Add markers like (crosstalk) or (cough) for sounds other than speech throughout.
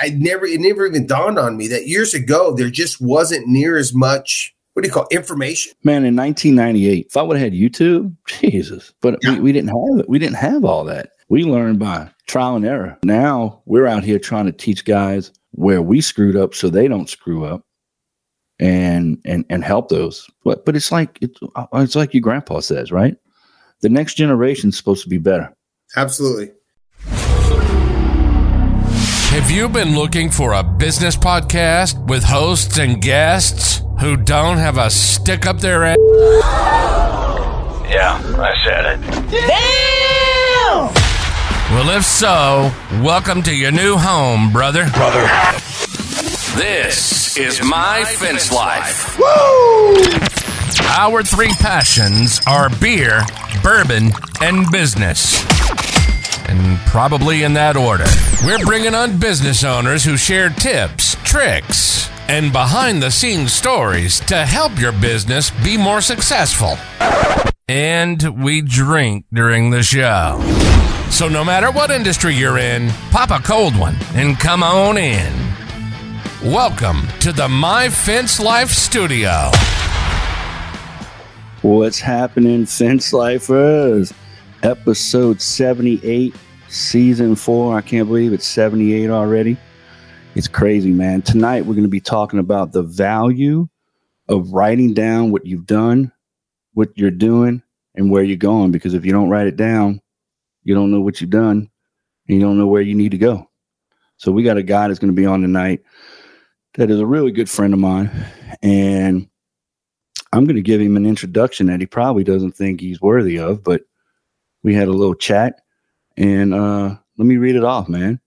I never, it never even dawned on me that years ago there just wasn't near as much. What do you call it? information? Man, in 1998, if I would have had YouTube, (laughs) Jesus, but yeah. we, we didn't have it. We didn't have all that. We learned by trial and error. Now we're out here trying to teach guys where we screwed up so they don't screw up and and and help those. But but it's like it's, uh, it's like your grandpa says, right? The next generation is supposed to be better. Absolutely. Have you been looking for a business podcast with hosts and guests who don't have a stick up their ass? Yeah, I said it. Damn! Well, if so, welcome to your new home, brother. Brother. This is My Fence Life. Woo! Our three passions are beer, bourbon, and business and probably in that order. We're bringing on business owners who share tips, tricks, and behind the scenes stories to help your business be more successful. And we drink during the show. So no matter what industry you're in, pop a cold one and come on in. Welcome to the My Fence Life Studio. What's happening, Fence Lifers? Episode 78, season four. I can't believe it's 78 already. It's crazy, man. Tonight, we're going to be talking about the value of writing down what you've done, what you're doing, and where you're going. Because if you don't write it down, you don't know what you've done and you don't know where you need to go. So, we got a guy that's going to be on tonight that is a really good friend of mine. And I'm going to give him an introduction that he probably doesn't think he's worthy of, but we had a little chat, and uh, let me read it off, man.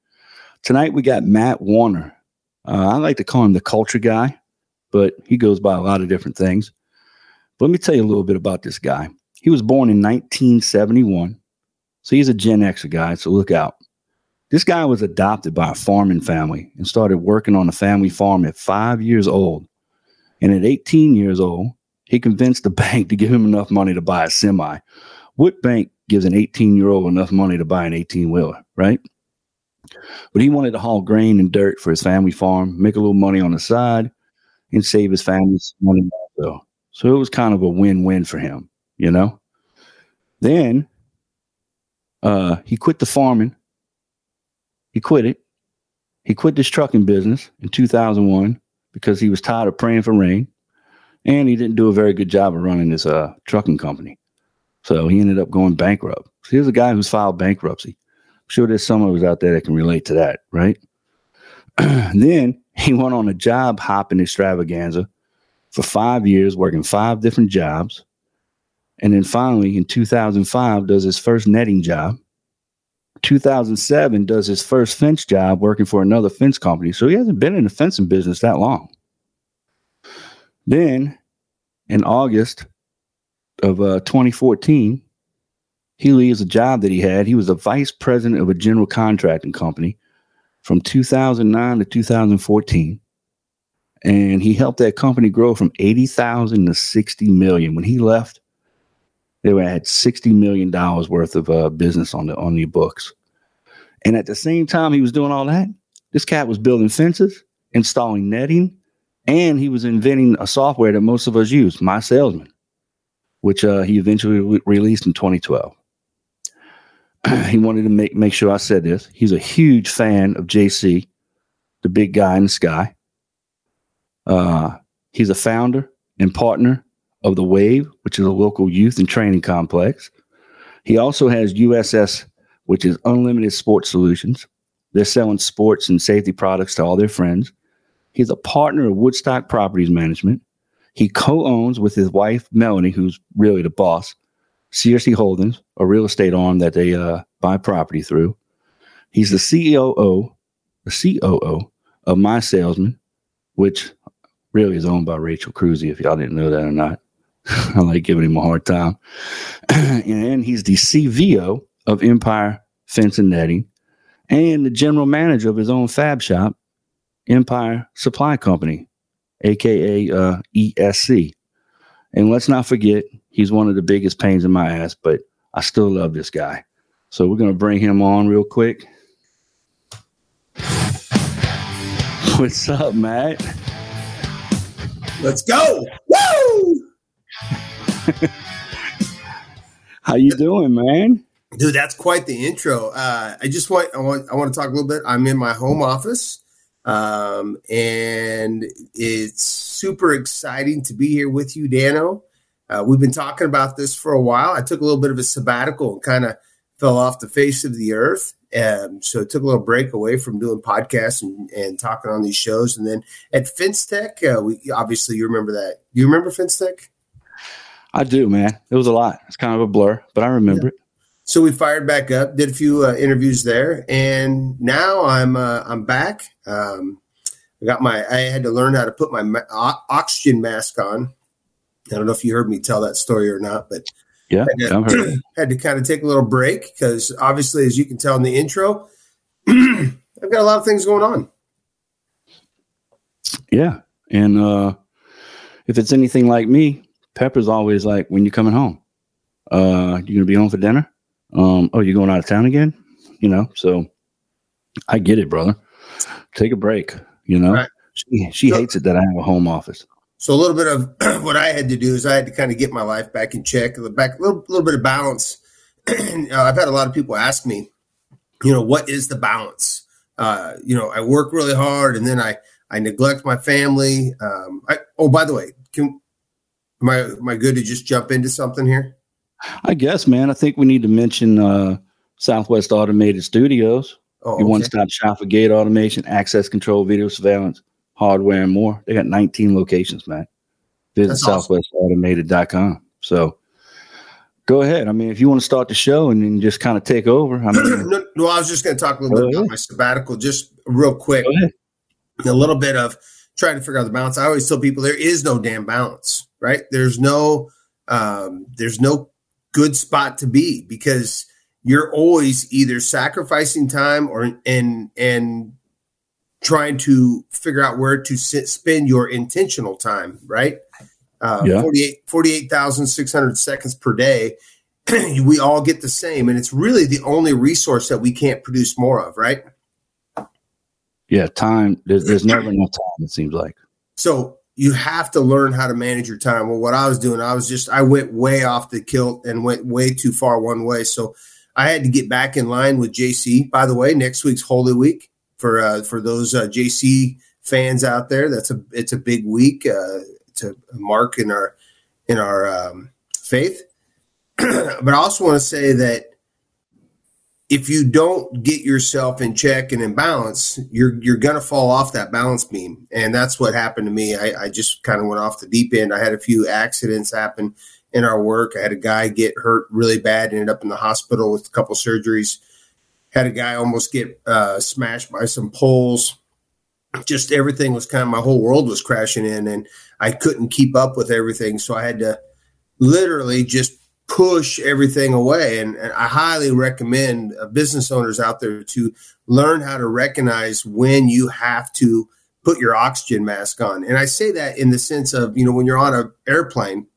Tonight we got Matt Warner. Uh, I like to call him the culture guy, but he goes by a lot of different things. But let me tell you a little bit about this guy. He was born in 1971, so he's a Gen Xer guy. So look out. This guy was adopted by a farming family and started working on a family farm at five years old. And at 18 years old, he convinced the (laughs) bank to give him enough money to buy a semi. What bank gives an 18 year old enough money to buy an 18 wheeler, right? But he wanted to haul grain and dirt for his family farm, make a little money on the side, and save his family money also. So it was kind of a win win for him, you know? Then uh, he quit the farming. He quit it. He quit this trucking business in 2001 because he was tired of praying for rain and he didn't do a very good job of running his uh, trucking company. So he ended up going bankrupt. So here's a guy who's filed bankruptcy. I'm sure there's someone who's out there that can relate to that, right? (clears throat) then he went on a job hopping extravaganza for five years, working five different jobs. And then finally, in 2005, does his first netting job. 2007 does his first fence job working for another fence company. So he hasn't been in the fencing business that long. Then in August of uh, 2014, he leaves a job that he had. He was a vice president of a general contracting company from 2009 to 2014. And he helped that company grow from 80,000 to 60 million. When he left, they at 60 million dollars worth of uh, business on the on the books. And at the same time he was doing all that, this cat was building fences, installing netting, and he was inventing a software that most of us use, mySalesman which uh, he eventually re- released in 2012. (clears throat) he wanted to make make sure I said this. He's a huge fan of JC, the big guy in the sky. Uh, he's a founder and partner of the Wave, which is a local youth and training complex. He also has USS, which is Unlimited Sports Solutions. They're selling sports and safety products to all their friends. He's a partner of Woodstock Properties Management. He co owns with his wife, Melanie, who's really the boss, CRC Holdings, a real estate arm that they uh, buy property through. He's the COO, the COO of mySalesman, which really is owned by Rachel Cruzy, if y'all didn't know that or not. (laughs) I like giving him a hard time. (clears throat) and he's the CVO of Empire Fence and Netting and the general manager of his own fab shop, Empire Supply Company, aka uh, ESC. And let's not forget, he's one of the biggest pains in my ass, but I still love this guy. So we're going to bring him on real quick. (laughs) What's up, Matt? Let's go. Woo! (laughs) How you doing, man? Dude, that's quite the intro. Uh, I just want I want I want to talk a little bit. I'm in my home office, um, and it's super exciting to be here with you, Dano. Uh, we've been talking about this for a while. I took a little bit of a sabbatical and kind of fell off the face of the earth. Um, so took a little break away from doing podcasts and, and talking on these shows. And then at FenceTech, uh, we obviously you remember that. Do you remember FenceTech? I do, man. It was a lot. It's kind of a blur, but I remember yeah. it. So we fired back up, did a few uh, interviews there, and now I'm uh, I'm back. Um, I got my I had to learn how to put my ma- oxygen mask on. I don't know if you heard me tell that story or not, but yeah, I had to, (clears throat) had to kind of take a little break because obviously, as you can tell in the intro, (clears throat) I've got a lot of things going on. Yeah, and uh, if it's anything like me, Pepper's always like, "When you coming home? Uh, you gonna be home for dinner? Um, oh, you're going out of town again? You know." So I get it, brother. Take a break. You know, right. she she so, hates it that I have a home office. So a little bit of (clears throat) what I had to do is I had to kind of get my life back in check, back a little, little bit of balance. (clears throat) uh, I've had a lot of people ask me, you know, what is the balance? Uh, you know, I work really hard and then I I neglect my family. Um, I, oh, by the way, can am I am I good to just jump into something here? I guess, man. I think we need to mention uh, Southwest Automated Studios. Oh, okay. one stop shop for gate automation, access control, video surveillance hardware, and more. They got 19 locations, man. Visit southwestautomated.com. So go ahead. I mean, if you want to start the show and then just kind of take over. I mean, (clears throat) no, no, I was just going to talk a little bit ahead. about my sabbatical, just real quick. A little bit of trying to figure out the balance. I always tell people there is no damn balance, right? There's no, um, there's no good spot to be because you're always either sacrificing time or and and trying to figure out where to sit, spend your intentional time, right? Uh, yeah. 48 48,600 seconds per day. (clears throat) we all get the same. And it's really the only resource that we can't produce more of, right? Yeah, time. There's, there's never enough time, it seems like. So you have to learn how to manage your time. Well, what I was doing, I was just, I went way off the kilt and went way too far one way. So I had to get back in line with JC. By the way, next week's Holy Week for uh, for those uh, JC fans out there. That's a it's a big week uh, to mark in our in our um, faith. (clears throat) but I also want to say that if you don't get yourself in check and in balance, you're you're gonna fall off that balance beam, and that's what happened to me. I, I just kind of went off the deep end. I had a few accidents happen in our work. I had a guy get hurt really bad, ended up in the hospital with a couple surgeries had a guy almost get uh, smashed by some poles. Just everything was kind of my whole world was crashing in, and I couldn't keep up with everything. So I had to literally just push everything away. And, and I highly recommend uh, business owners out there to learn how to recognize when you have to put your oxygen mask on. And I say that in the sense of, you know, when you're on an airplane,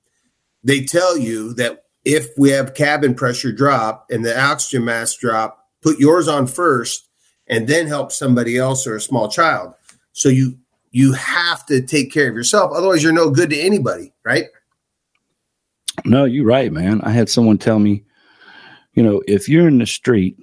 they tell you that if we have cabin pressure drop and the oxygen mask drop, put yours on first and then help somebody else or a small child. So you you have to take care of yourself. Otherwise, you're no good to anybody, right? No, you're right, man. I had someone tell me, you know, if you're in the street,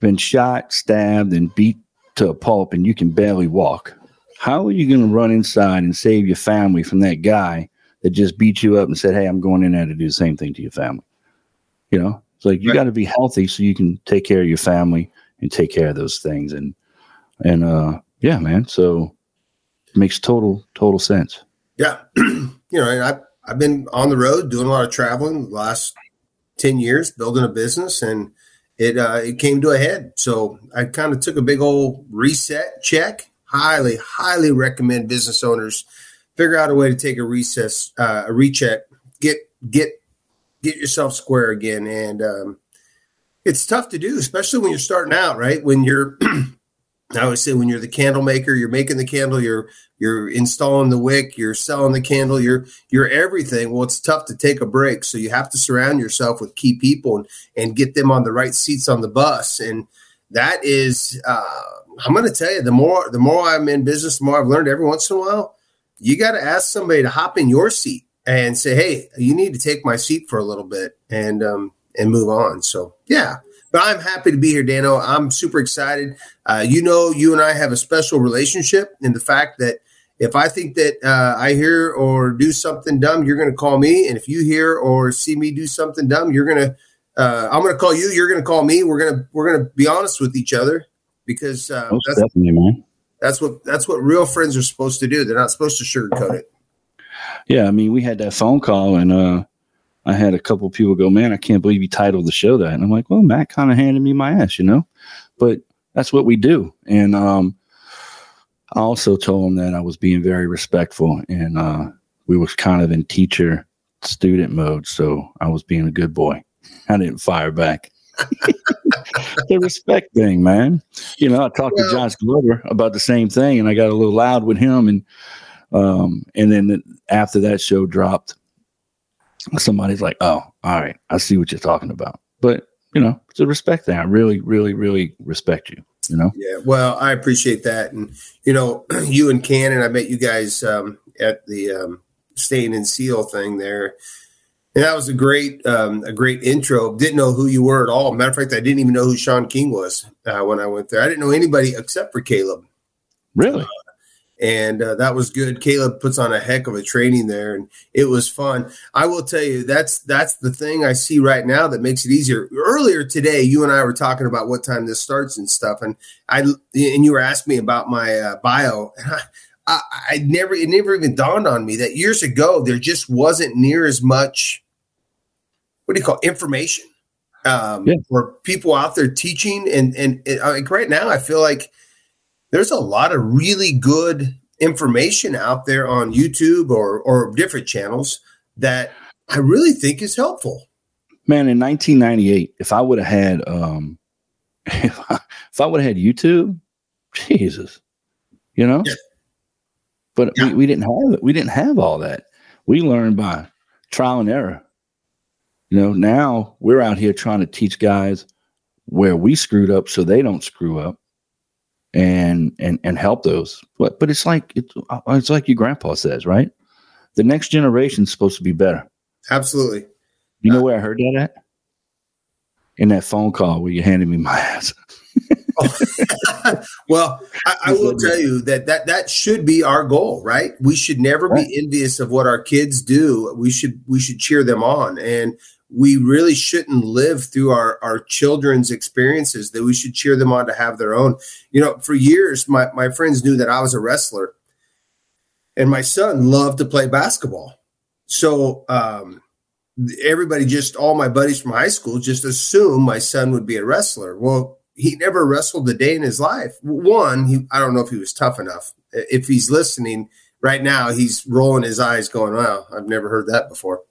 been shot, stabbed, and beat to a pulp, and you can barely walk, how are you going to run inside and save your family from that guy that just beat you up and said, "Hey, I'm going in there to do the same thing to your family"? You know, it's like you right. got to be healthy so you can take care of your family and take care of those things. And and uh, yeah, man. So it makes total total sense. Yeah, (clears throat) you know, and I I've been on the road doing a lot of traveling the last ten years, building a business, and it uh, it came to a head. So I kind of took a big old reset check. Highly, highly recommend business owners figure out a way to take a recess, uh, a recheck, get get get yourself square again. And um, it's tough to do, especially when you're starting out, right? When you're, (clears throat) I always say, when you're the candle maker, you're making the candle, you're you're installing the wick, you're selling the candle, you're you're everything. Well, it's tough to take a break, so you have to surround yourself with key people and and get them on the right seats on the bus. And that is, uh, I'm going to tell you, the more the more I'm in business, the more I've learned. Every once in a while, you got to ask somebody to hop in your seat and say, "Hey, you need to take my seat for a little bit," and um, and move on. So, yeah. But I'm happy to be here, Dano. I'm super excited. Uh, you know, you and I have a special relationship in the fact that if I think that uh, I hear or do something dumb, you're going to call me, and if you hear or see me do something dumb, you're going to uh, I'm going to call you. You're going to call me. We're going to we're going to be honest with each other because uh, that's, that's what that's what real friends are supposed to do. They're not supposed to sugarcoat it. Yeah, I mean, we had that phone call, and uh, I had a couple people go, "Man, I can't believe you titled the show that." And I'm like, "Well, Matt kind of handed me my ass, you know," but that's what we do. And um, I also told him that I was being very respectful, and uh, we was kind of in teacher student mode, so I was being a good boy. I didn't fire back. (laughs) the respect thing, man. You know, I talked well, to Josh Glover about the same thing, and I got a little loud with him, and um, and then after that show dropped, somebody's like, "Oh, all right, I see what you're talking about." But you know, it's a respect thing. I really, really, really respect you. You know. Yeah. Well, I appreciate that, and you know, (clears throat) you and Cannon, I met you guys um, at the um, Stain and Seal thing there. And that was a great, um, a great intro. Didn't know who you were at all. Matter of fact, I didn't even know who Sean King was uh, when I went there. I didn't know anybody except for Caleb. Really? Uh, and uh, that was good. Caleb puts on a heck of a training there, and it was fun. I will tell you that's that's the thing I see right now that makes it easier. Earlier today, you and I were talking about what time this starts and stuff, and I and you were asking me about my uh, bio, and I, I, I never it never even dawned on me that years ago there just wasn't near as much. What do you call it? information? Um, yeah. or people out there teaching, and and, and like right now, I feel like there's a lot of really good information out there on YouTube or or different channels that I really think is helpful. Man, in 1998, if I would have had um if (laughs) I, if I would have had YouTube, Jesus, you know. Yeah. But yeah. we, we didn't have it. We didn't have all that. We learned by trial and error. You know, now we're out here trying to teach guys where we screwed up so they don't screw up and and and help those. But but it's like it's uh, it's like your grandpa says, right? The next generation is supposed to be better. Absolutely. You know uh, where I heard that at? In that phone call where you handed me my ass. (laughs) well, I, I, will tell you that, that that should be our goal, right? We should never right. be envious of what our kids do. We should we should cheer them on. And we really shouldn't live through our, our children's experiences, that we should cheer them on to have their own. You know, for years, my, my friends knew that I was a wrestler, and my son loved to play basketball. So, um, everybody just, all my buddies from high school just assumed my son would be a wrestler. Well, he never wrestled a day in his life. One, he, I don't know if he was tough enough. If he's listening right now, he's rolling his eyes, going, "Wow, I've never heard that before."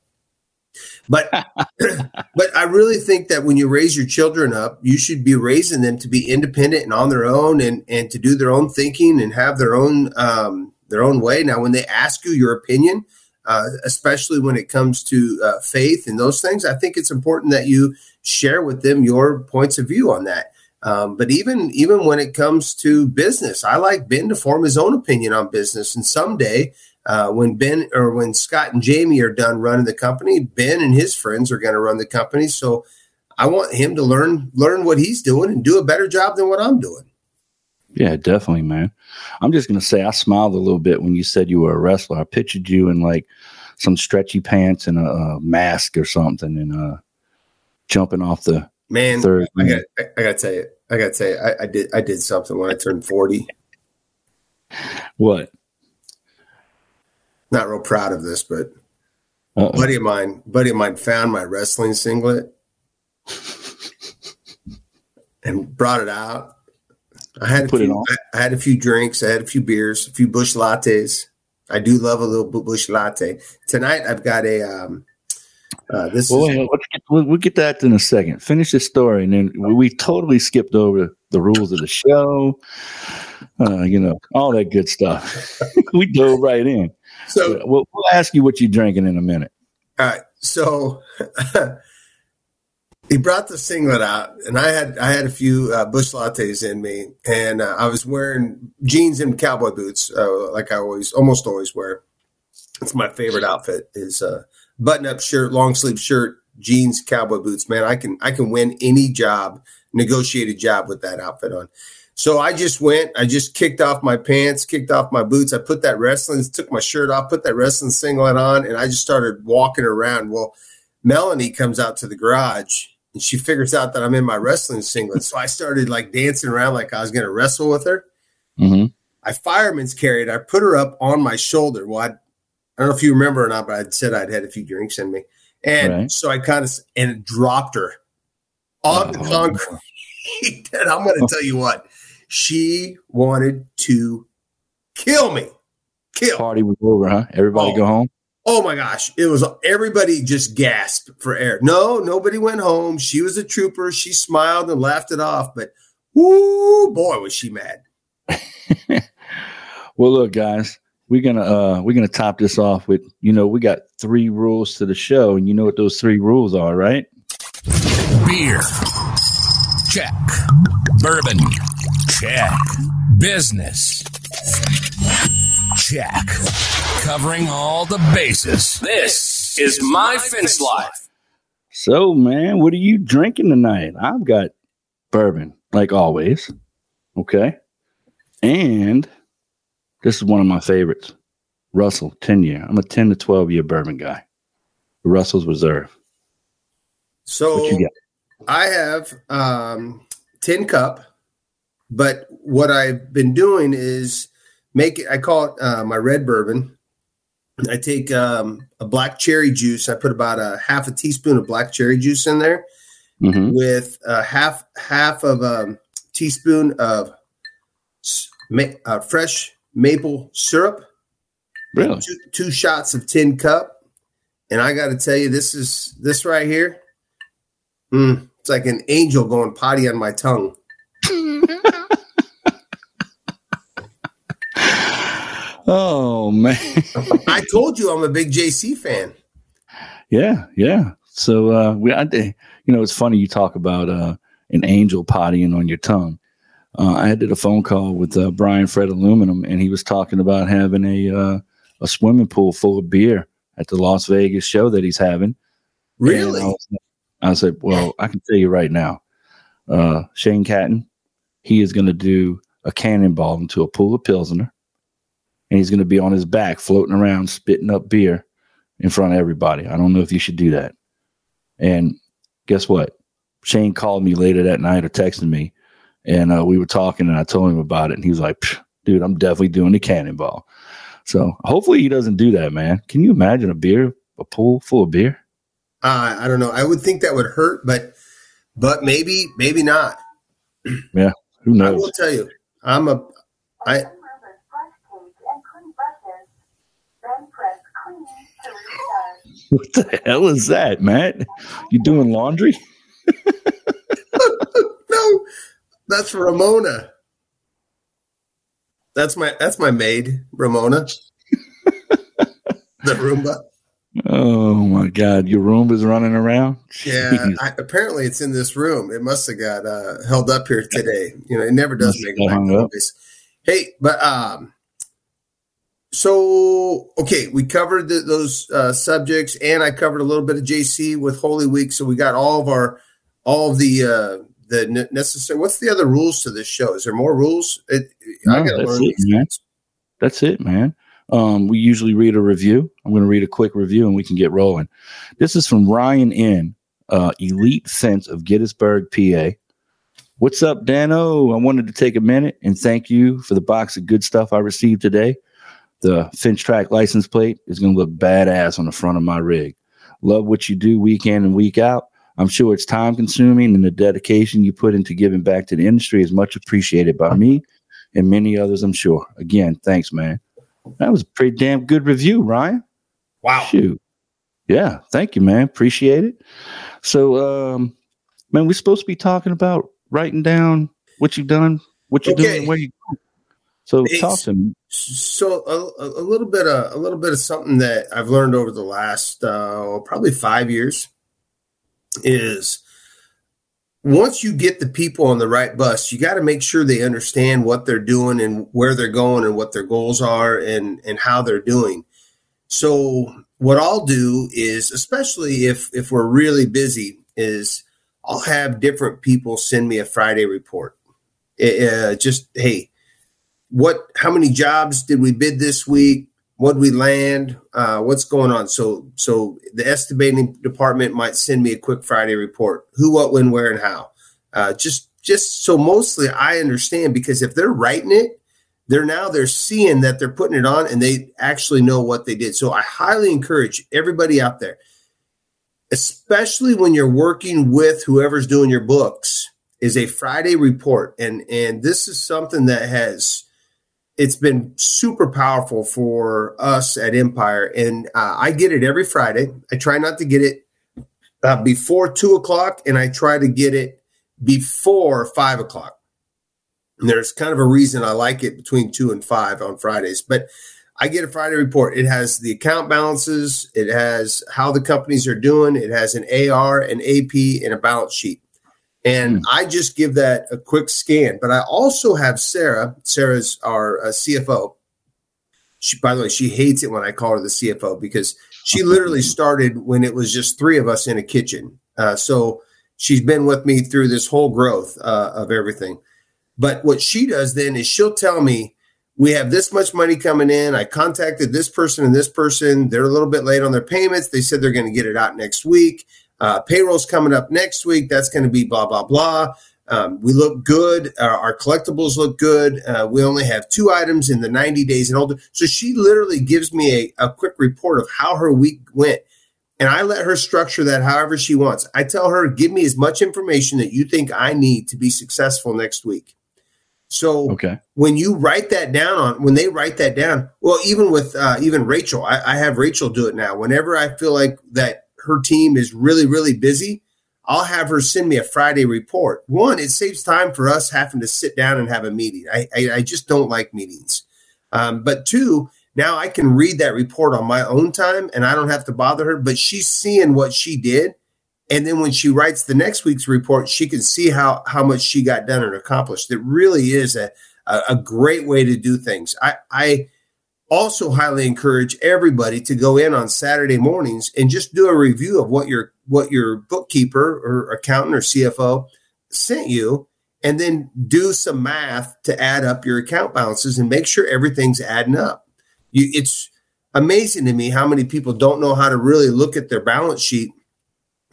But (clears throat) but I really think that when you raise your children up, you should be raising them to be independent and on their own and and to do their own thinking and have their own um, their own way. Now, when they ask you your opinion, uh, especially when it comes to uh, faith and those things, I think it's important that you share with them your points of view on that. Um, but even even when it comes to business, I like Ben to form his own opinion on business, and someday uh, when Ben or when Scott and Jamie are done running the company, Ben and his friends are going to run the company. So I want him to learn learn what he's doing and do a better job than what I'm doing. Yeah, definitely, man. I'm just going to say I smiled a little bit when you said you were a wrestler. I pictured you in like some stretchy pants and a, a mask or something and uh jumping off the man. Third I got I, I got to tell you, I got to tell you, I, I did I did something when I turned 40. What? Not real proud of this, but Uh-oh. buddy of mine, buddy of mine found my wrestling singlet and brought it out. I had a Put few, I had a few drinks, I had a few beers, a few Busch lattes. I do love a little Busch latte. Tonight I've got a um, uh, this well, is, let's get, we'll, we'll, get that in a second. Finish the story, and then we totally skipped over the rules of the show. Uh, you know, all that good stuff. (laughs) we dove right in. So we'll, we'll ask you what you're drinking in a minute. All right. So (laughs) he brought the singlet out, and I had I had a few uh, Busch lattes in me, and uh, I was wearing jeans and cowboy boots, uh, like I always almost always wear. It's my favorite outfit is uh, button up shirt, long sleeve shirt, jeans, cowboy boots. Man, I can I can win any job, negotiated job with that outfit on. So I just went, I just kicked off my pants, kicked off my boots. I put that wrestling, took my shirt off, put that wrestling singlet on, and I just started walking around. Well, Melanie comes out to the garage and she figures out that I'm in my wrestling singlet. So I started like dancing around like I was going to wrestle with her. Mm-hmm. I fireman's carried. I put her up on my shoulder. Well, I'd, I don't know if you remember or not, but I said I'd had a few drinks in me, and Right. so I kind of and dropped her on the Oh. concrete. (laughs) and I'm going to tell you what, she wanted to kill me. Kill. Party was over, huh? Everybody Oh. go home. Oh my gosh. It was everybody just gasped for air. No, nobody went home. She was a trooper. She smiled and laughed it off, but whoo boy was she mad. (laughs) Well, look, guys, we're gonna uh we're gonna top this off with you know we got three rules to the show, and you know what those three rules are, right? Beer. Check. Bourbon. Check. Business. Check. Covering all the bases. This is my fence life. So, man, what are you drinking tonight? I've got bourbon, like always. Okay, and this is one of my favorites, Russell ten year. I'm a ten to twelve year bourbon guy. Russell's Reserve. So What you got? I have um, TinCup, but what I've been doing is make it. I call it uh, my red bourbon. I take um, a black cherry juice. I put about a half a teaspoon of black cherry juice in there hmm with a half half of a teaspoon of ma- uh, fresh maple syrup. Really? Two, two shots of TinCup, and I got to tell you, this is this right here. Mm, it's like an angel going potty on my tongue. Oh man. (laughs) I told you I'm a big JC fan. Yeah, yeah. So uh we I you know, it's funny you talk about uh an angel pottying on your tongue. Uh, I did a phone call with uh, Brian Fred Aluminum, and he was talking about having a uh, a swimming pool full of beer at the Las Vegas show that he's having. Really? I was, I said, well, I can tell you right now, uh, Shane Catton, he is going to do a cannonball into a pool of Pilsner, and he's going to be on his back floating around, spitting up beer in front of everybody. I don't know if you should do that. And guess what? Shane called me later that night or texted me, and uh, we were talking, and I told him about it, and he was like, dude, I'm definitely doing the cannonball. So hopefully he doesn't do that, man. Can you imagine a beer, a pool full of beer? Uh, I don't know. I would think that would hurt, but but maybe maybe not. Yeah, who knows? I will tell you, I'm a I Remove the brush cage and clean brushes. Then press clean to restart. (laughs) What the hell is that, Matt? You doing laundry? (laughs) no. That's Ramona. That's my that's my maid, Ramona. the Roomba. Oh my God, your room is running around. Yeah, I, apparently it's in this room. It must have got uh, held up here today. You know, it never does make have it back up. Hey, but um, so okay, we covered the, those uh, subjects, and I covered a little bit of JC with Holy Week. So we got all of our all of the uh, the necessary. What's the other rules to this show? Is there more rules? It, I No, that's learn it, man. That's it, man. Um, we usually read a review. I'm going to read a quick review and we can get rolling. This is from Ryan N, uh, Elite Fence of Gettysburg, PA. What's up, Dano? I wanted to take a minute and thank you for the box of good stuff I received today. The Finch Track license plate is going to look badass on the front of my rig. Love what you do week in and week out. I'm sure it's time consuming and the dedication you put into giving back to the industry is much appreciated by me and many others, I'm sure. Again, thanks, man. That was a pretty damn good review, Ryan. Wow. Shoot. Yeah, thank you, man. Appreciate it. So, um, man, we're supposed to be talking about writing down what you've done, what you're Okay. doing, where you going. So It's- talk to me. So a, a little bit of a little bit of something that I've learned over the last uh, probably five years is once you get the people on the right bus, you got to make sure they understand what they're doing and where they're going and what their goals are and and how they're doing. So what I'll do is, especially if if we're really busy, is I'll have different people send me a Friday report. Uh, just hey, what? How many jobs did we bid this week? What we land? Uh, what's going on? So so the estimating department might send me a quick Friday report. Who, what, when, where, and how. Uh, just just so mostly I understand because if they're writing it they're now they're seeing that they're putting it on and they actually know what they did so i highly encourage everybody out there especially when you're working with whoever's doing your books is a friday report and and this is something that has it's been super powerful for us at empire and uh, i get it every friday i try not to get it uh, before two o'clock and i try to get it before five o'clock and there's kind of a reason I like it between two and five on Fridays. But I get a Friday report. It has the account balances, it has how the companies are doing, it has an AR, an AP, and a balance sheet. And mm. I just give that a quick scan. But I also have Sarah. Sarah's our uh, CFO. She, by the way, she hates it when I call her the CFO because she literally started when it was just three of us in a kitchen. Uh, so she's been with me through this whole growth uh, of everything. But what she does then is she'll tell me, we have this much money coming in. I contacted this person and this person. They're a little bit late on their payments. They said they're going to get it out next week. Uh, payroll's coming up next week. That's going to be blah, blah, blah. Um, we look good. Uh, our collectibles look good. Uh, we only have two items in the 90 days and older. So she literally gives me a, a quick report of how her week went. And I let her structure that however she wants. I tell her, give me as much information that you think I need to be successful next week. So okay. when you write that down on when they write that down, well, even with uh, even Rachel, I, I have Rachel do it now. Whenever I feel like that her team is really really busy, I'll have her send me a Friday report. One, it saves time for us having to sit down and have a meeting. I I, I just don't like meetings. Um, but two, now I can read that report on my own time and I don't have to bother her. But she's seeing what she did and then when she writes the next week's report she can see how how much she got done and accomplished it really is a a, a great way to do things i i also highly encourage everybody to go in on saturday mornings and just do a review of what your what your bookkeeper or accountant or cfo sent you and then do some math to add up your account balances and make sure everything's adding up you, it's amazing to me how many people don't know how to really look at their balance sheet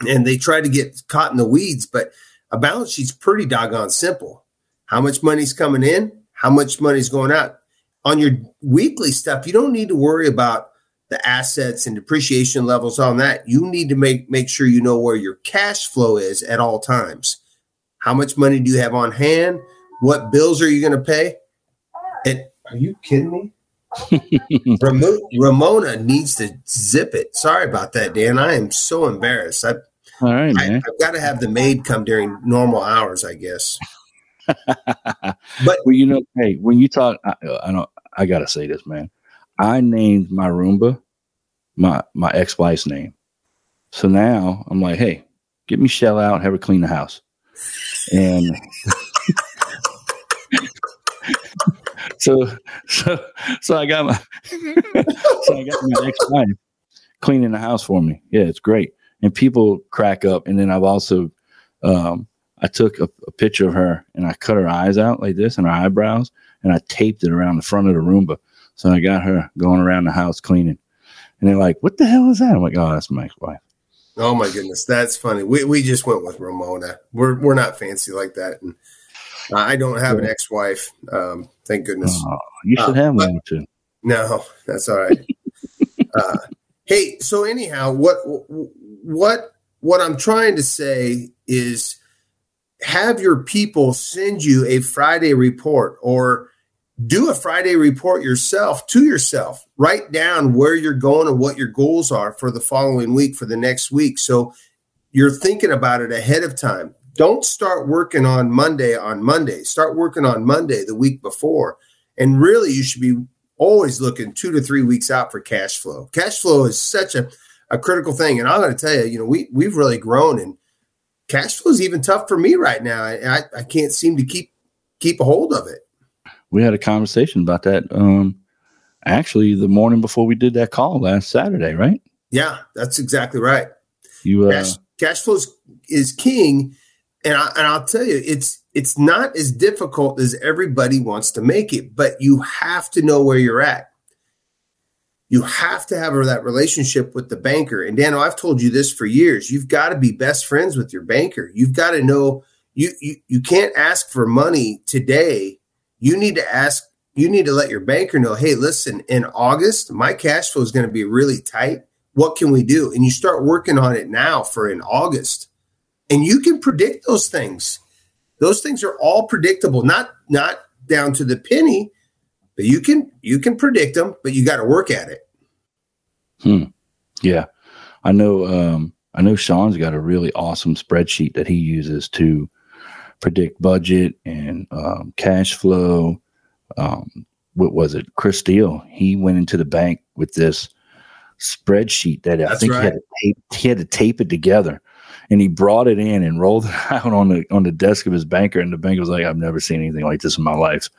and they try to get caught in the weeds. But a balance sheet's pretty doggone simple. How much money's coming in? How much money's going out? On your weekly stuff, you don't need to worry about the assets and depreciation levels on that. You need to make make sure you know where your cash flow is at all times. How much money do you have on hand? What bills are you going to pay? And are you kidding me? (laughs) Ramona needs to zip it. Sorry about that, Dan. I am so embarrassed. I, All right, I, have got to have the maid come during normal hours, I guess. (laughs) but well, you know, hey, when you talk, I, I don't. I gotta say this, man. I named my Roomba my my ex wife's name. So now I'm like, hey, get me Shell out, have her clean the house, and (laughs) so so so I got my (laughs) so I got my ex wife cleaning the house for me. Yeah, it's great, and people crack up. And then I've also um, I took a, a, picture of her and I cut her eyes out like this and her eyebrows, and I taped it around the front of the Roomba. So I got her going around the house cleaning, and they're like, "What the hell is that?" I'm like, "Oh, that's my ex-wife." Oh my goodness, that's funny. We we just went with Ramona. We're we're not fancy like that, and I don't have an ex-wife. Um, thank goodness. Oh, you should uh, have one too. No, that's all right. (laughs) uh, hey, so anyhow, what what what I'm trying to say is have your people send you a Friday report or do a Friday report yourself to yourself. Write down where you're going and what your goals are for the following week, for the next week. So you're thinking about it ahead of time don't start working on Monday on Monday. Start working on Monday the week before. And really, you should be always looking two to three weeks out for cash flow. Cash flow is such a, a critical thing. And I'm going to tell you, you know, we, we've really grown and cash flow is even tough for me right now. I, I, can't seem to keep keep a hold of it. We had a conversation about that. Um, actually, the morning before we did that call last Saturday, right? Yeah, that's exactly right. You, uh, Cash, cash flow is, is king, and I, and I'll tell you, it's it's not as difficult as everybody wants to make it, but you have to know where you're at. You have to have that relationship with the banker. And Daniel, I've told you this for years. You've got to be best friends with your banker. You've got to know you you, you can't ask for money today. You need to ask. You need to let your banker know. Hey, listen, in August, my cash flow is going to be really tight. What can we do? And you start working on it now for in August, and you can predict those things. Those things are all predictable, not not down to the penny, but you can you can predict them. But you got to work at it. Hmm. Yeah, I know. Um, I know Sean's got a really awesome spreadsheet that he uses to predict budget and um, cash flow. Um, what was it? Chris Steele. He went into the bank with this spreadsheet that I That's think he, had to tape, he had to tape it together, and he brought it in and rolled it (laughs) out on the on the desk of his banker. And the banker was like, "I've never seen anything like this in my life."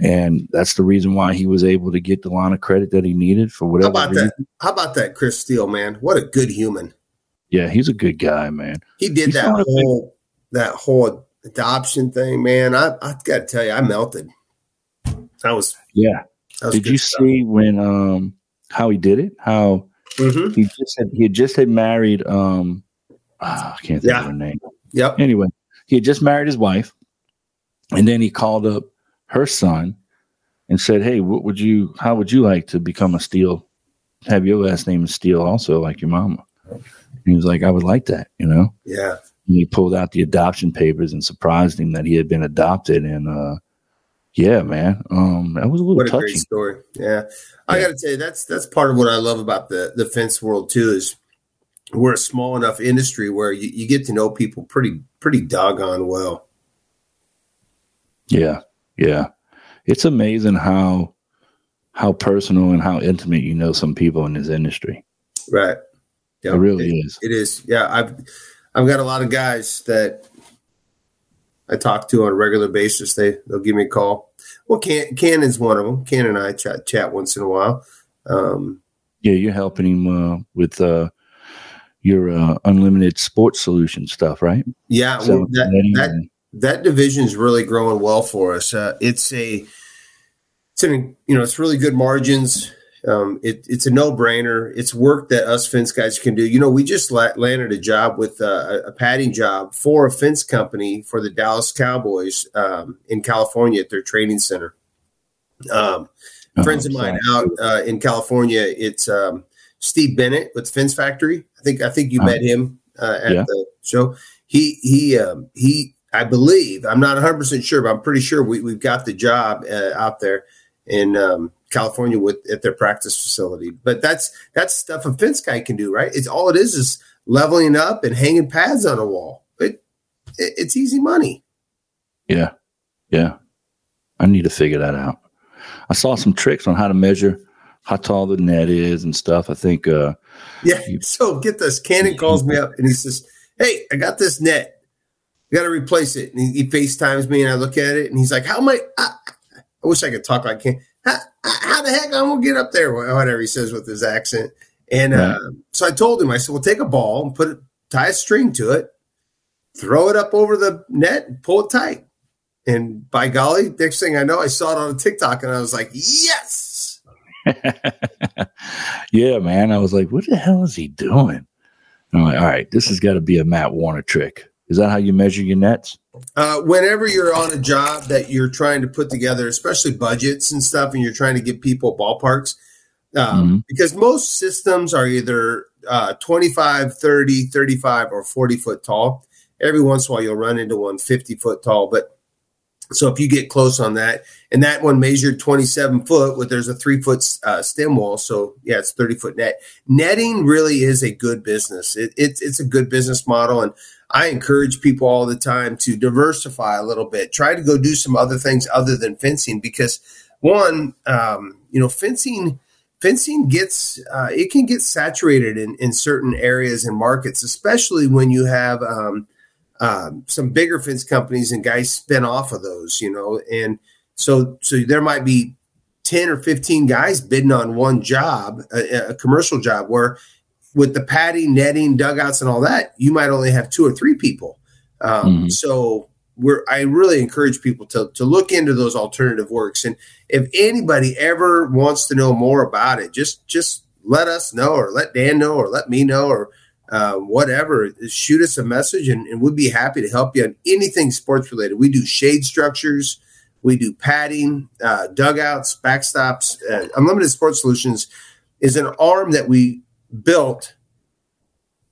And that's the reason why he was able to get the line of credit that he needed for whatever. How about reason. that? How about that, Chris Steele, man? What a good human. Yeah, he's a good guy, man. He did He's that a big- whole that whole adoption thing, man. I I got to tell you, I melted. That was. Yeah. That was Did you stuff. see when um how he did it? How Mhm. he just had he had just had married um ah, I can't think Yeah. of her name. Yep. Anyway, he had just married his wife, and then he called up her son and said, "Hey, what would you? How would you like to become a Steele? Have your last name is Steele, also like your mama?" And he was like, "I would like that," you know. Yeah. And he pulled out the adoption papers and surprised him that he had been adopted, and uh, yeah, man, um, that was a little What a touching. great story. Yeah. I got to tell you, that's that's part of what I love about the the fence world too. Is we're a small enough industry where you, you get to know people pretty pretty doggone well. Yeah, yeah. It's amazing how how personal and how intimate you know some people in this industry. Right. Yeah. It really is. It is. Yeah. I've I've got a lot of guys that I talk to on a regular basis. They they'll give me a call. Well, Can Cannon's one of them. Cannon and I chat chat once in a while. Um, Yeah, you're helping him uh, with uh, your uh, unlimited sports solution stuff, right? yeah, So well, that, that that division is really growing well for us. Uh, it's a, it's an, you know, it's really good margins. Um, it, it's a no brainer. It's work that us fence guys can do. You know, we just la- landed a job with uh, a, a padding job for a fence company for the Dallas Cowboys um, in California at their training center. Um, Oh, friends of mine sorry. out uh, in California, it's um, Steve Bennett with Fence Factory. I think I think you Uh, met him uh, at yeah. the show. He he um, he. I believe I'm not 100 percent sure, but I'm pretty sure we, we've got the job uh, out there in um, California with at their practice facility. But that's that's stuff a fence guy can do, right? It's all it is is leveling up and hanging pads on a wall. It, it it's easy money. Yeah, yeah. I need to figure that out. I saw some tricks on how to measure how tall the net is and stuff. I think uh, Yeah. You- (laughs) So get this. Cannon calls me up and he says, Hey, I got this net. Got to replace it. And he, he FaceTimes me and I look at it and he's like, How am I? I, I wish I could talk like him. How, how the heck I'm going to get up there? Whatever he says with his accent. And uh, so I told him, I said, Well, take a ball and put it, tie a string to it, throw it up over the net and pull it tight. And by golly, next thing I know, I saw it on a TikTok and I was like, Yes. (laughs) yeah, man. I was like, what the hell is he doing? And I'm like, all right, this has got to be a Matt Warner trick. Is that how you measure your nets? uh, whenever you're on a job that you're trying to put together, especially budgets and stuff, and you're trying to get people ballparks, um, Mhm. because most systems are either uh, 25, 30, 35, or 40 foot tall. Every once in a while, you'll run into one 50 foot tall. But so if you get close on that, and that one measured 27 foot, with there's a three foot uh, stem wall. So yeah, it's 30 foot net. Netting really is a good business. It, it's it's a good business model, and I encourage people all the time to diversify a little bit. Try to go do some other things other than fencing because one, um, you know, fencing fencing gets uh, it can get saturated in, in certain areas and markets, especially when you have um, um, some bigger fence companies and guys spin off of those, you know, and so so there might be 10 or 15 guys bidding on one job, a, a commercial job, where with the padding, netting, dugouts, and all that, you might only have two or three people. Um, Mhm. So we're I really encourage people to to look into those alternative works, and if anybody ever wants to know more about it, just just let us know, or let Dan know, or let me know, or uh, whatever. Shoot us a message, and, and we'd be happy to help you on anything sports related. We do shade structures. We do padding, uh, dugouts, backstops. Uh, Unlimited Sports Solutions is an arm that we built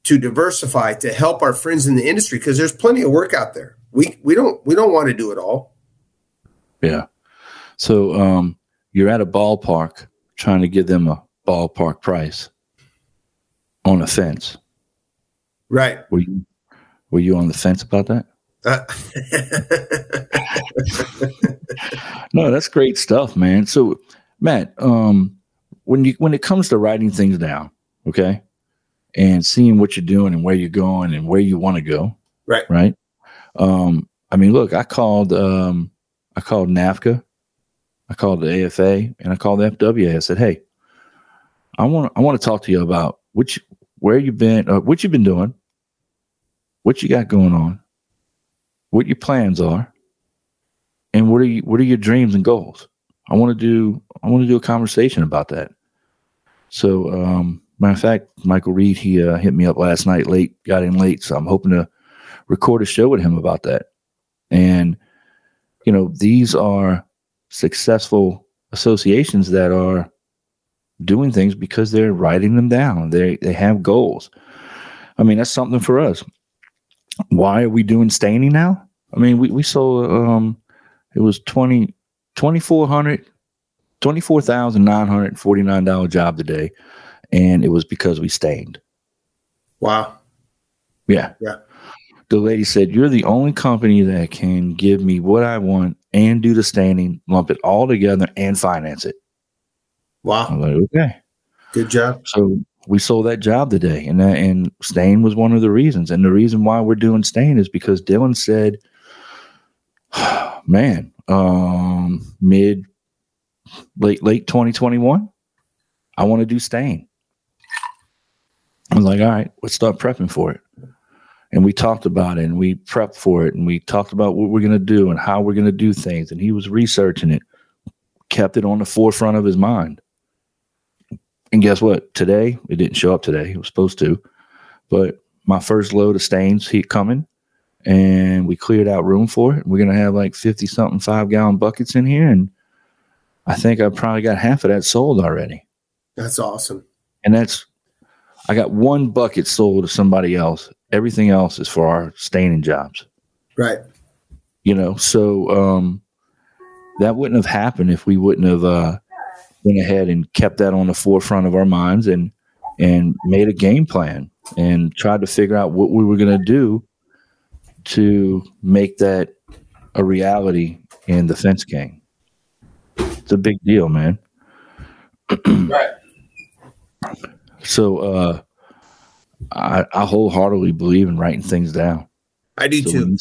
to diversify to help our friends in the industry because there's plenty of work out there. We we don't we don't want to do it all. Yeah. So um, you're at a ballpark trying to give them a ballpark price on a fence. Right. Were you were you on the fence about that? Uh, (laughs) No, that's great stuff, man. So Matt, um, when you when it comes to writing things down, okay, and seeing what you're doing and where you're going and where you want to go, Right. right. Um, I mean, look, I called um, I called NAFCA, I called the AFA, and I called the FWA. I said, hey, I want I want to talk to you about which where you've been, uh, what you've been doing, what you got going on, what your plans are, and what are you what are your dreams and goals. I want to do I want to do a conversation about that. So, um, matter of fact, Michael Reed he uh, hit me up last night late, got in late, so I'm hoping to record a show with him about that. And you know, these are successful associations that are doing things because they're writing them down. They they have goals. I mean, that's something for us. Why are we doing staining now? I mean, we, we sold um it was 20 2400 $24,949 job today and it was because we stained. wow. Yeah. Yeah. The lady said, You're the only company that can give me what I want and do the staining, lump it all together and finance it. Wow. I'm like, okay. Good job. So we sold that job today, and that, and stain was one of the reasons. And the reason why we're doing stain is because Dylan said, (sighs) "Man, um, mid late late 2021, I want to do stain." I was like, "All right, let's start prepping for it." And we talked about it, and we prepped for it, and we talked about what we're going to do and how we're going to do things. And he was researching it, kept it on the forefront of his mind. And guess what? Today, it didn't show up today. It was supposed to. But my first load of stains heat coming and we cleared out room for it. We're gonna have like 50 something five gallon buckets in here. And I think I probably got half of that sold already. That's awesome. And that's I got one bucket sold to somebody else. Everything else is for our staining jobs. Right. You know, so um that wouldn't have happened if we wouldn't have uh went ahead and kept that on the forefront of our minds and and made a game plan and tried to figure out what we were going to do to make that a reality in the fence game. It's a big deal, man. (clears throat) Right. So uh I, I wholeheartedly believe in writing things down. I do So too.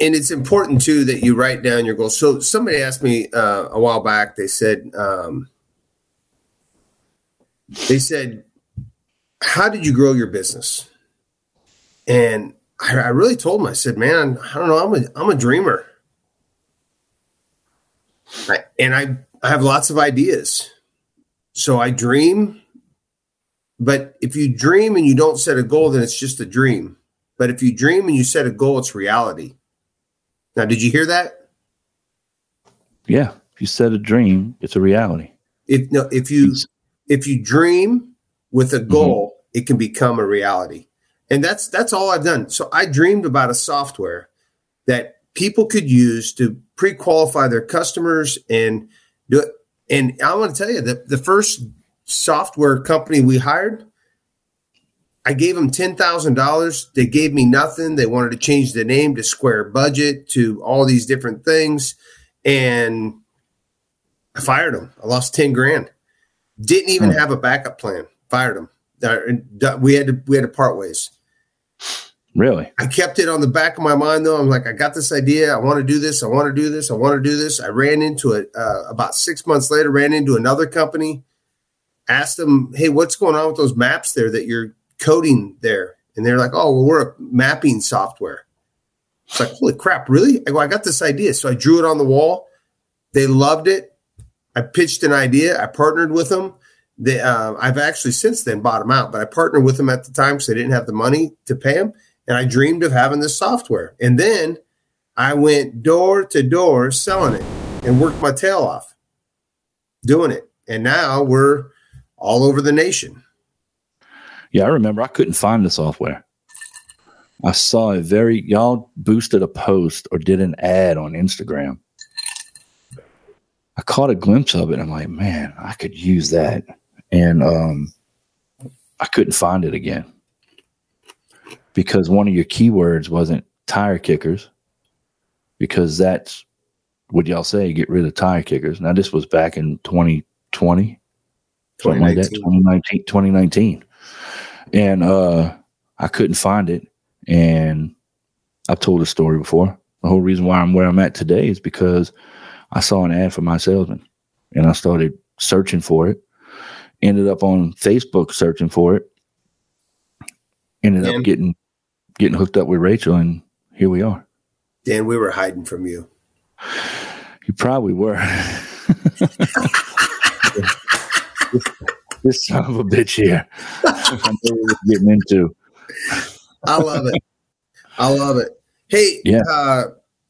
and it's important too that you write down your goals. So somebody asked me uh, a while back. They said, um, they said, "How did you grow your business?" And I, I really told them. I said, "Man, I don't know. I'm a I'm a dreamer, I, and I I have lots of ideas. So I dream, but if you dream and you don't set a goal, then it's just a dream." But if you dream and you set a goal, it's reality. Now, did you hear that? Yeah. If you set a dream, it's a reality. If no, if you if you dream with a mm-hmm. goal, it can become a reality. And that's that's all I've done. So I dreamed about a software that people could use to pre-qualify their customers and do it. And I want to tell you that the first software company we hired, I gave them ten thousand dollars. They gave me nothing. They wanted to change the name to Square Budget to all these different things, and I fired them. I lost ten grand. Didn't even Hmm. have a backup plan. Fired them. We had to we had to part ways. Really? I kept it on the back of my mind though. I'm like, I got this idea. I want to do this. I want to do this. I want to do this. I ran into it uh, about six months later. Ran into another company. Asked them, "Hey, what's going on with those maps there that you're coding there?" And they're like, "Oh, well, we're a mapping software." It's like, holy crap, really? I go, I got this idea. So I drew it on the wall. They loved it. I pitched an idea. I partnered with them. They, uh, I've actually since then bought them out, but I partnered with them at the time because I didn't have the money to pay them. And I dreamed of having this software. And then I went door to door selling it and worked my tail off doing it. And now we're all over the nation. Yeah, I remember I couldn't find the software. I saw a very y'all boosted a post or did an ad on Instagram. I caught a glimpse of it. I'm like, man, I could use that. And um I couldn't find it again. Because one of your keywords wasn't tire kickers. Because that's what y'all say, get rid of tire kickers. Now this was back in 2020, something like that, 2019, 2019. And uh I couldn't find it. And I've told this story before. The whole reason why I'm where I'm at today is because I saw an ad for mySalesman and I started searching for it. Ended up on Facebook searching for it. Ended up getting getting hooked up with Rachel and here we are. Dan, we were hiding from you. You probably were. (laughs) (laughs) this son of a bitch here. I know what getting into. I love it. I love it. Hey, Yeah. uh,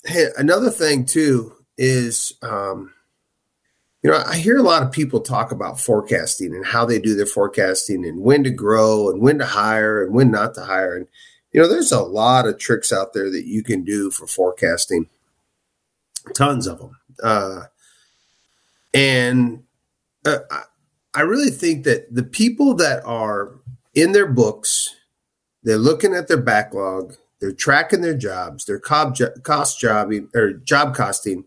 hey, another thing too is, um, you know, I hear a lot of people talk about forecasting and how they do their forecasting and when to grow and when to hire and when not to hire. And, you know, there's a lot of tricks out there that you can do for forecasting, tons of them. Uh, and uh, I, really think that the people that are in their books, they're looking at their backlog, they're tracking their jobs, their cost jobbing or job costing,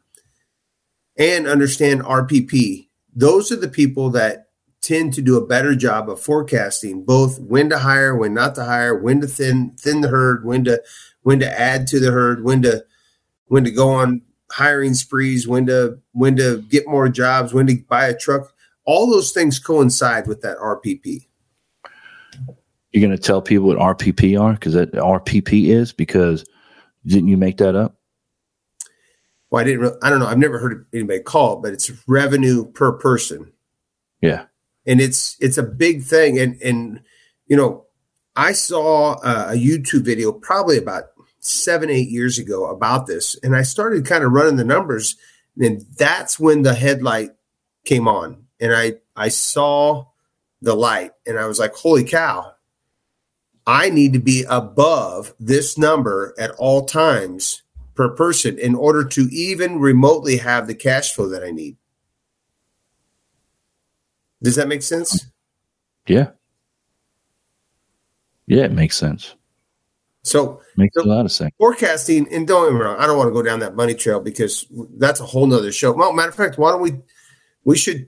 and understand RPP. Those are the people that tend to do a better job of forecasting both when to hire, when not to hire, when to thin thin the herd, when to when to add to the herd, when to when to go on hiring sprees, when to when to get more jobs, when to buy a truck. All those things coincide with that RPP. You're going to tell people what RPP are because that RPP is because didn't you make that up? Well, I didn't. I don't know. I've never heard anybody call it, but it's revenue per person. Yeah. and it's it's a big thing and and you know i saw a youtube video probably about seven eight years ago about this and i started kind of running the numbers and that's when the headlight came on and i i saw the light and i was like holy cow i need to be above this number at all times per person in order to even remotely have the cash flow that i need does that make sense Yeah. Yeah, it makes sense. so Makes So- a lot of sense. forecasting and don't get me wrong i don't want to go down that money trail because that's a whole nother show well matter of fact why don't we we should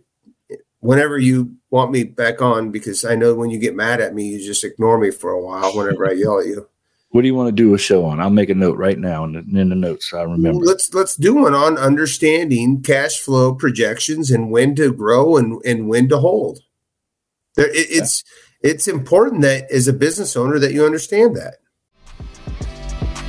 whenever you want me back on because i know when you get mad at me you just ignore me for a while whenever i yell at you What do you want to do a show on? I'll make a note right now in the, in the notes. so I remember. let's let's do one on understanding cash flow projections and when to grow and and when to hold there it, it's it's important that as a business owner that you understand that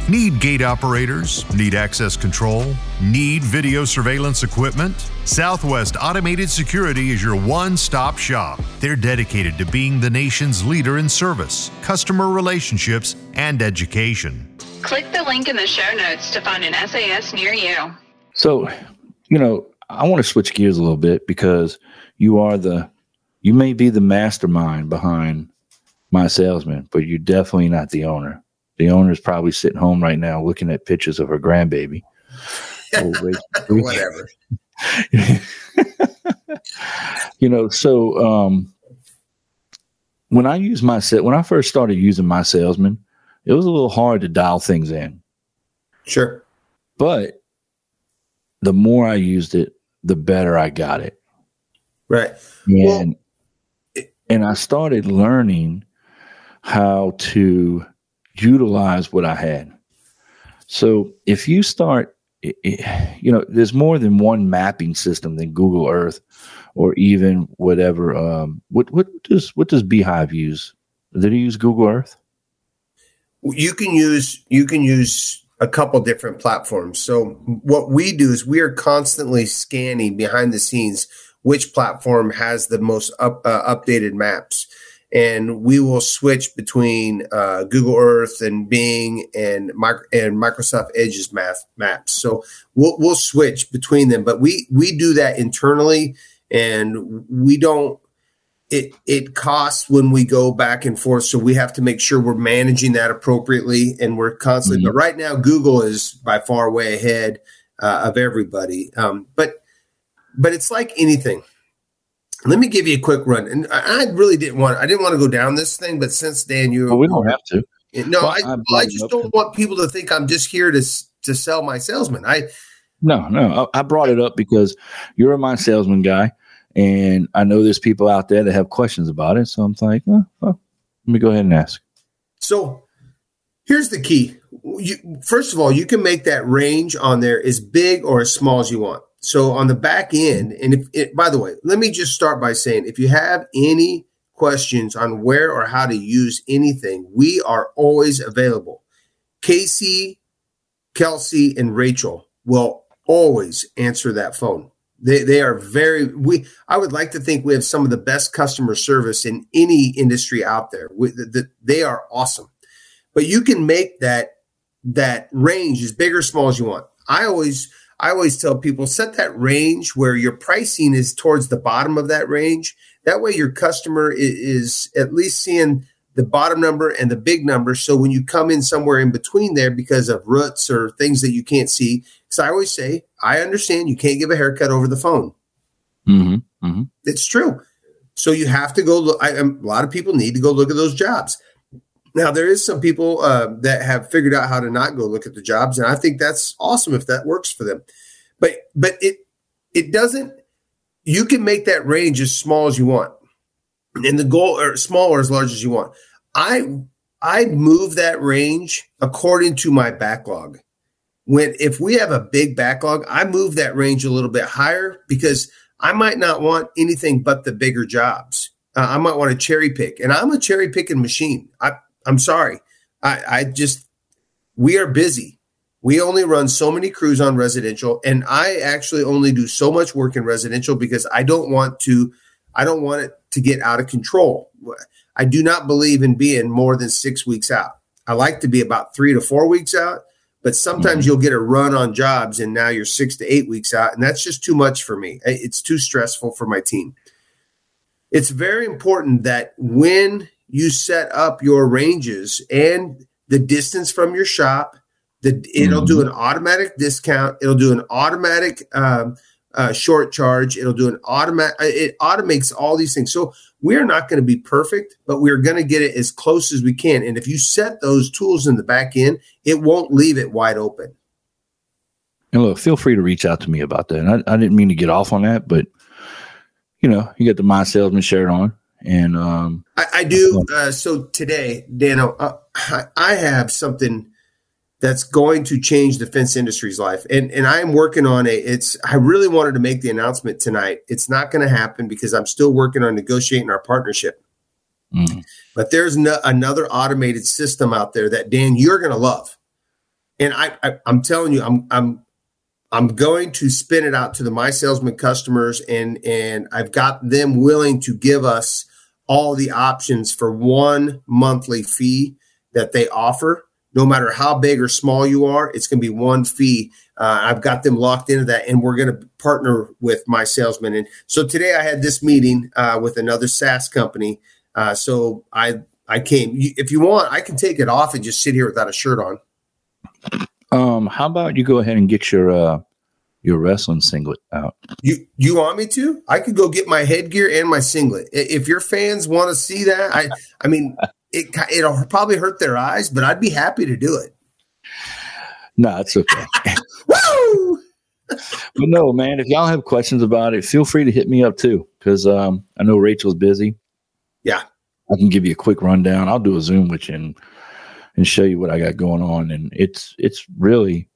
Need gate operators? Need access control? Need video surveillance equipment? Southwest Automated Security is your one stop shop. They're dedicated to being the nation's leader in service, customer relationships, and education. Click the link in the show notes to find an SAS near you. So, you know, I want to switch gears a little bit because you are the, you may be the mastermind behind mySalesman, but you're definitely not the owner. The owner's probably sitting home right now looking at pictures of her grandbaby. (laughs) Whatever (laughs) you know, so um, when I use my set, when I first started using mySalesman, it was a little hard to dial things in. sure But the more I used it, the better I got it. right And Well, and I started learning how to utilize what I had. So if you start, you know, there's more than one mapping system than Google Earth, or even whatever. Um, what what does what does Beehive use? Did he use Google Earth? you can use you can use a couple different platforms so what we do is we are constantly scanning behind the scenes which platform has the most up, uh, updated maps and we will switch between uh, google earth and bing and, and microsoft edge's map, maps. So we'll, we'll switch between them. But we we do that internally and we don't it it costs when we go back and forth. So we have to make sure we're managing that appropriately and we're constantly Mhm. but right now google is by far way ahead uh, of everybody. Um, but but it's like anything let me give you a quick run and i, I really didn't want i didn't want to go down this thing but since dan you Well, we don't have to. no Well, I, well, I just don't want people to think i'm just here to to sell mySalesman i No, no. I, I brought it up because you're a mySalesman guy, and I know there's people out there that have questions about it. So I'm like, oh, well, let me go ahead and ask. So here's the key. You, first of all, you can make that range on there as big or as small as you want. So on the back end, and if it, by the way, let me just start by saying if you have any questions on where or how to use anything, we are always available. Casey, Kelsey, and Rachel will always answer that phone. They, they are very we I would like to think we have some of the best customer service in any industry out there. We, the, the, they are awesome. But you can make that that range as big or small as you want. I always I always tell people set that range where your pricing is towards the bottom of that range. That way your customer is, is at least seeing the bottom number and the big number. So when you come in somewhere in between there because of roots or things that you can't see, so I always say, I understand you can't give a haircut over the phone. Mm-hmm. Mm-hmm. It's true. So you have to go look. I, um, a lot of people need to go look at those jobs. Now there is some people uh, that have figured out how to not go look at the jobs, and I think that's awesome if that works for them. But but it it doesn't. You can make that range as small as you want, and the goal or small or as large as you want. I I move that range according to my backlog. When if we have a big backlog, I move that range a little bit higher because I might not want anything but the bigger jobs. Uh, I might want to cherry pick, and I'm a cherry picking machine. I, I'm sorry. I, I just, we are busy. We only run so many crews on residential, and I actually only do so much work in residential because I don't want to, I don't want it to get out of control. I do not believe in being more than six weeks out. I like to be about three to four weeks out, but sometimes Mhm. you'll get a run on jobs and now you're six to eight weeks out, and that's just too much for me. It's too stressful for my team. It's very important that when you set up your ranges and the distance from your shop, the, it'll do an automatic discount. It'll do an automatic um, uh, short charge. It'll do an automatic. It automates all these things. So we're not going to be perfect, but we're going to get it as close as we can. And if you set those tools in the back end, it won't leave it wide open. And look, feel free to reach out to me about that. And I, I didn't mean to get off on that, but you know, you got the mySalesman shirt on, and um, I, I do. Uh, so today, Dano, uh, I- I have something that's going to change the fence industry's life, and and I'm working on a. It's. I really wanted to make the announcement tonight. It's not going to happen because I'm still working on negotiating our partnership. mm, But there's no, another automated system out there that Dan you're going to love, and I, I I'm telling you, I'm I'm I'm going to spin it out to the mySalesman customers, and and I've got them willing to give us all the options for one monthly fee that they offer. No matter how big or small you are, it's going to be one fee. Uh, I've got them locked into that, and we're going to partner with mySalesman. And so today I had this meeting uh, with another SaaS company. Uh, so I I came. If you want, I can take it off and just sit here without a shirt on. um, how about you go ahead and get your uh, your wrestling singlet out? You you want me to? I could go get my headgear and my singlet. If your fans want to see that, I I mean, it it'll probably hurt their eyes, but I'd be happy to do it. No, it's okay. (laughs) Woo! but no, man, if y'all have questions about it, feel free to hit me up too, because um, I know Rachel's busy. Yeah. I can give you a quick rundown. I'll do a Zoom with you and and show you what I got going on. And it's it's really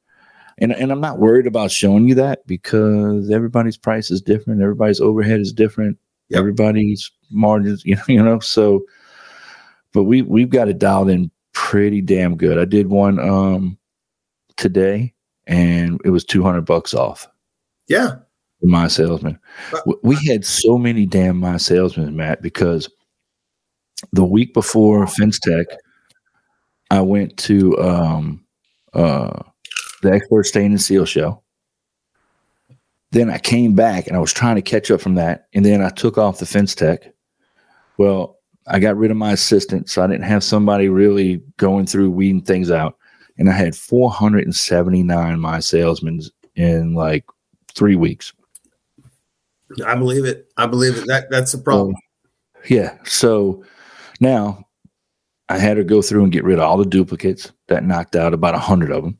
and and I'm not worried about showing you that because everybody's price is different, everybody's overhead is different, Yep. everybody's margins, (laughs) you know, you know. So but we we've got it dialed in pretty damn good. I did one um today and it was 200 bucks off Yeah. mySalesman. W- We had so many damn mySalesmen, Matt, because the week before FenceTech, I went to um, uh, the Expert Stain and Seal show. Then I came back and I was trying to catch up from that. And then I took off the FenceTech. Well, I got rid of my assistant, so I didn't have somebody really going through weeding things out. And I had 479 mySalesmen in like three weeks. I believe it. I believe it. That that's the problem. Yeah. So now I had to go through and get rid of all the duplicates. That knocked out about a hundred of them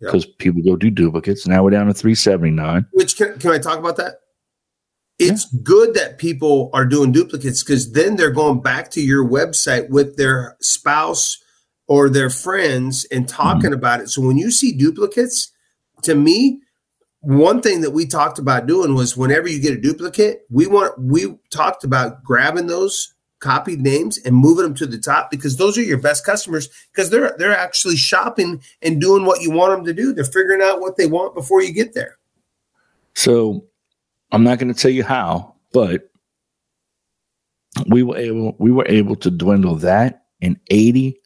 Yep. because people go do duplicates. Now we're down to 379. Which can, can I talk about that? It's good that people are doing duplicates because then they're going back to your website with their spouse or their friends and hmm. talking about it. So when you see duplicates, to me, one thing that we talked about doing was whenever you get a duplicate, we want we talked about grabbing those copied names and moving them to the top because those are your best customers because they're they're actually shopping and doing what you want them to do. They're figuring out what they want before you get there. So I'm not going to tell you how, but we were able we were able to dwindle that in 80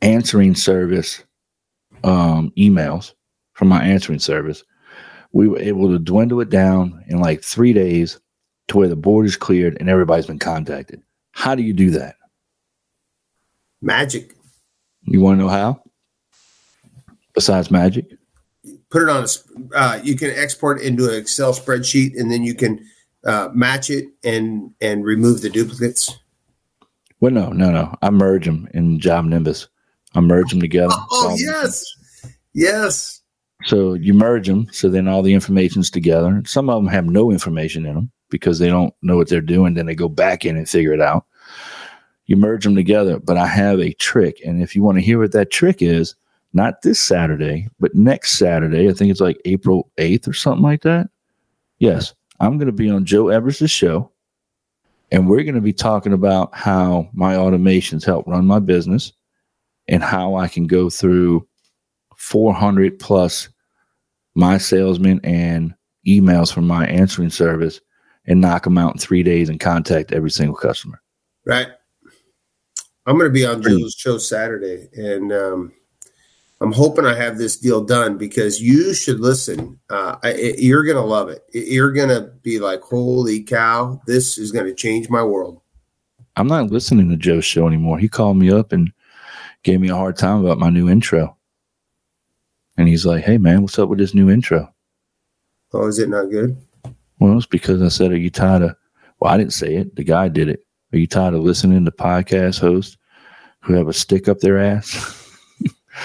answering service um, emails from my answering service. We were able to dwindle it down in like three days to where the board is cleared and everybody's been contacted. How do you do that? Magic. You want to know how? Besides magic? put it on a uh, you can export it into an excel spreadsheet and then you can uh, match it and and remove the duplicates Well, no, no, no. I merge them in JobNimbus. I merge them together. oh Um, yes yes So you merge them, so then all the information's together. Some of them have no information in them because they don't know what they're doing. Then they go back in and figure it out. You merge them together, but I have a trick, and if you want to hear what that trick is, not this Saturday, but next Saturday, I think it's like April eighth or something like that. Yes, I'm going to be on Joe Everest's show, and we're going to be talking about how my automations help run my business, and how I can go through 400 plus mySalesmen and emails from my answering service and knock them out in three days and contact every single customer. right i'm going to be on joe's show saturday and um, i'm hoping i have this deal done because you should listen uh, I, it- you're going to love it you're going to be like holy cow this is going to change my world I'm not listening to Joe's show anymore. He called me up and gave me a hard time about my new intro. And he's like, hey, man, what's up with this new intro? oh is it not good Well, it's because I said, are you tired of, well, I didn't say it. The guy did it. Are you tired of listening to podcast hosts who have a stick up their ass? (laughs)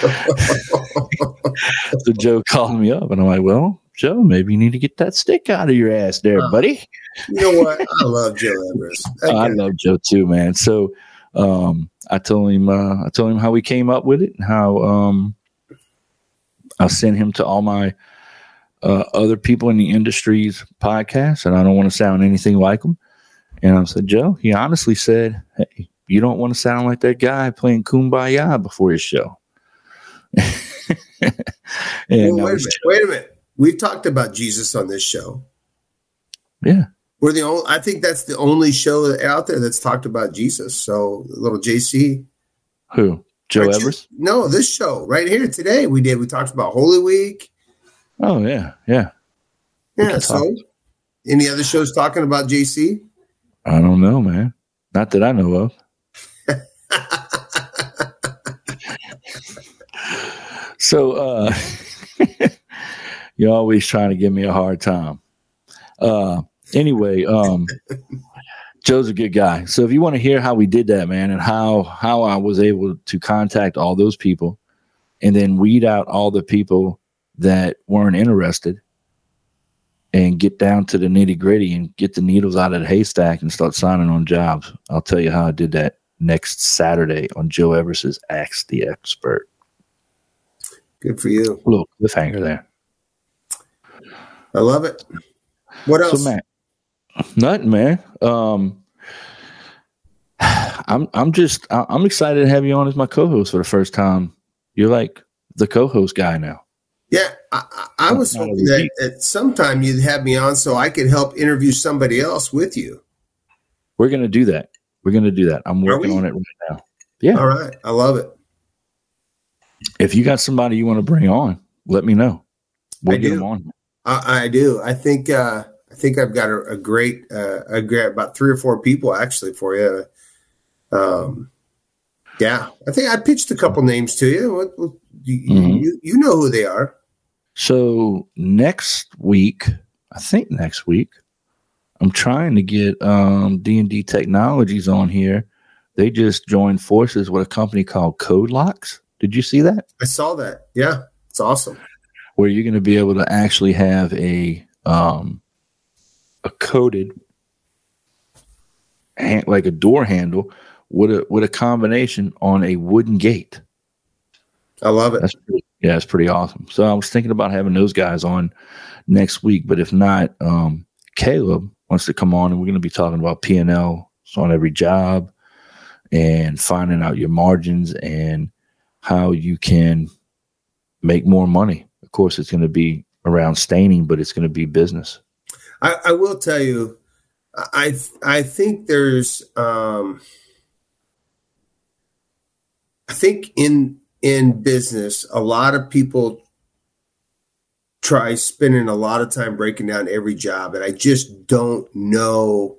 so Joe called me up and I'm like, well, Joe, maybe you need to get that stick out of your ass there, Uh, buddy. you know what i love joe everest That (laughs) Oh, I love Joe too, man. So um, I told him uh, I told him how we came up with it and how um, I sent him to all my uh, other people in the industry's podcasts, and I don't want to sound anything like them. And I said, Joe, he honestly said, "Hey, you don't want to sound like that guy playing Kumbaya before his show." (laughs) and Well, wait, a minute, wait a minute. We've talked about Jesus on this show. yeah, We're the only. I think that's the only show out there that's talked about Jesus. So, little JC, who Joe you- No, this show right here today we did. We talked about Holy Week. Oh yeah, yeah. Yeah. So, talk. any other shows talking about JC? I don't know, man. Not that I know of. (laughs) so uh (laughs) you're always trying to give me a hard time. Uh anyway, um (laughs) Joe's a good guy. So if you want to hear how we did that, man, and how how I was able to contact all those people and then weed out all the people that weren't interested and get down to the nitty gritty and get the needles out of the haystack and start signing on jobs. I'll tell you how I did that next Saturday on Joe Everest's Ask the Expert. Good for you. A little cliffhanger there. I love it. What else? So Matt, nothing, man. Um, I'm I'm just I'm excited to have you on as my co-host for the first time. You're like the co-host guy now. Yeah, I, I was hoping that at some time you'd have me on so I could help interview somebody else with you. We're gonna do that. We're gonna do that. I'm working on it right now. Yeah. All right, I love it. If you got somebody you want to bring on, let me know. We'll I get do. them on. I, I do. I think uh, I think I've got a, a great uh, a great about three or four people actually for you. Um, yeah, I think I pitched a couple names to you. You, Mhm. you you know who they are. So next week, I think next week, I'm trying to get um, D&D Technologies on here. They just joined forces with a company called Codelocks. Did you see that? I saw that. Yeah, it's awesome. Where you're going to be able to actually have a um, a coded hand, like a door handle with a with a combination on a wooden gate. I love it. That's pretty, yeah, it's pretty awesome. So I was thinking about having those guys on next week, but if not, um, Caleb wants to come on, and we're going to be talking about P and L on every job and finding out your margins and how you can make more money. Of course, it's going to be around staining, but it's going to be business. I, I will tell you, I I think there's um, I think in in business, a lot of people try spending a lot of time breaking down every job, and I just don't know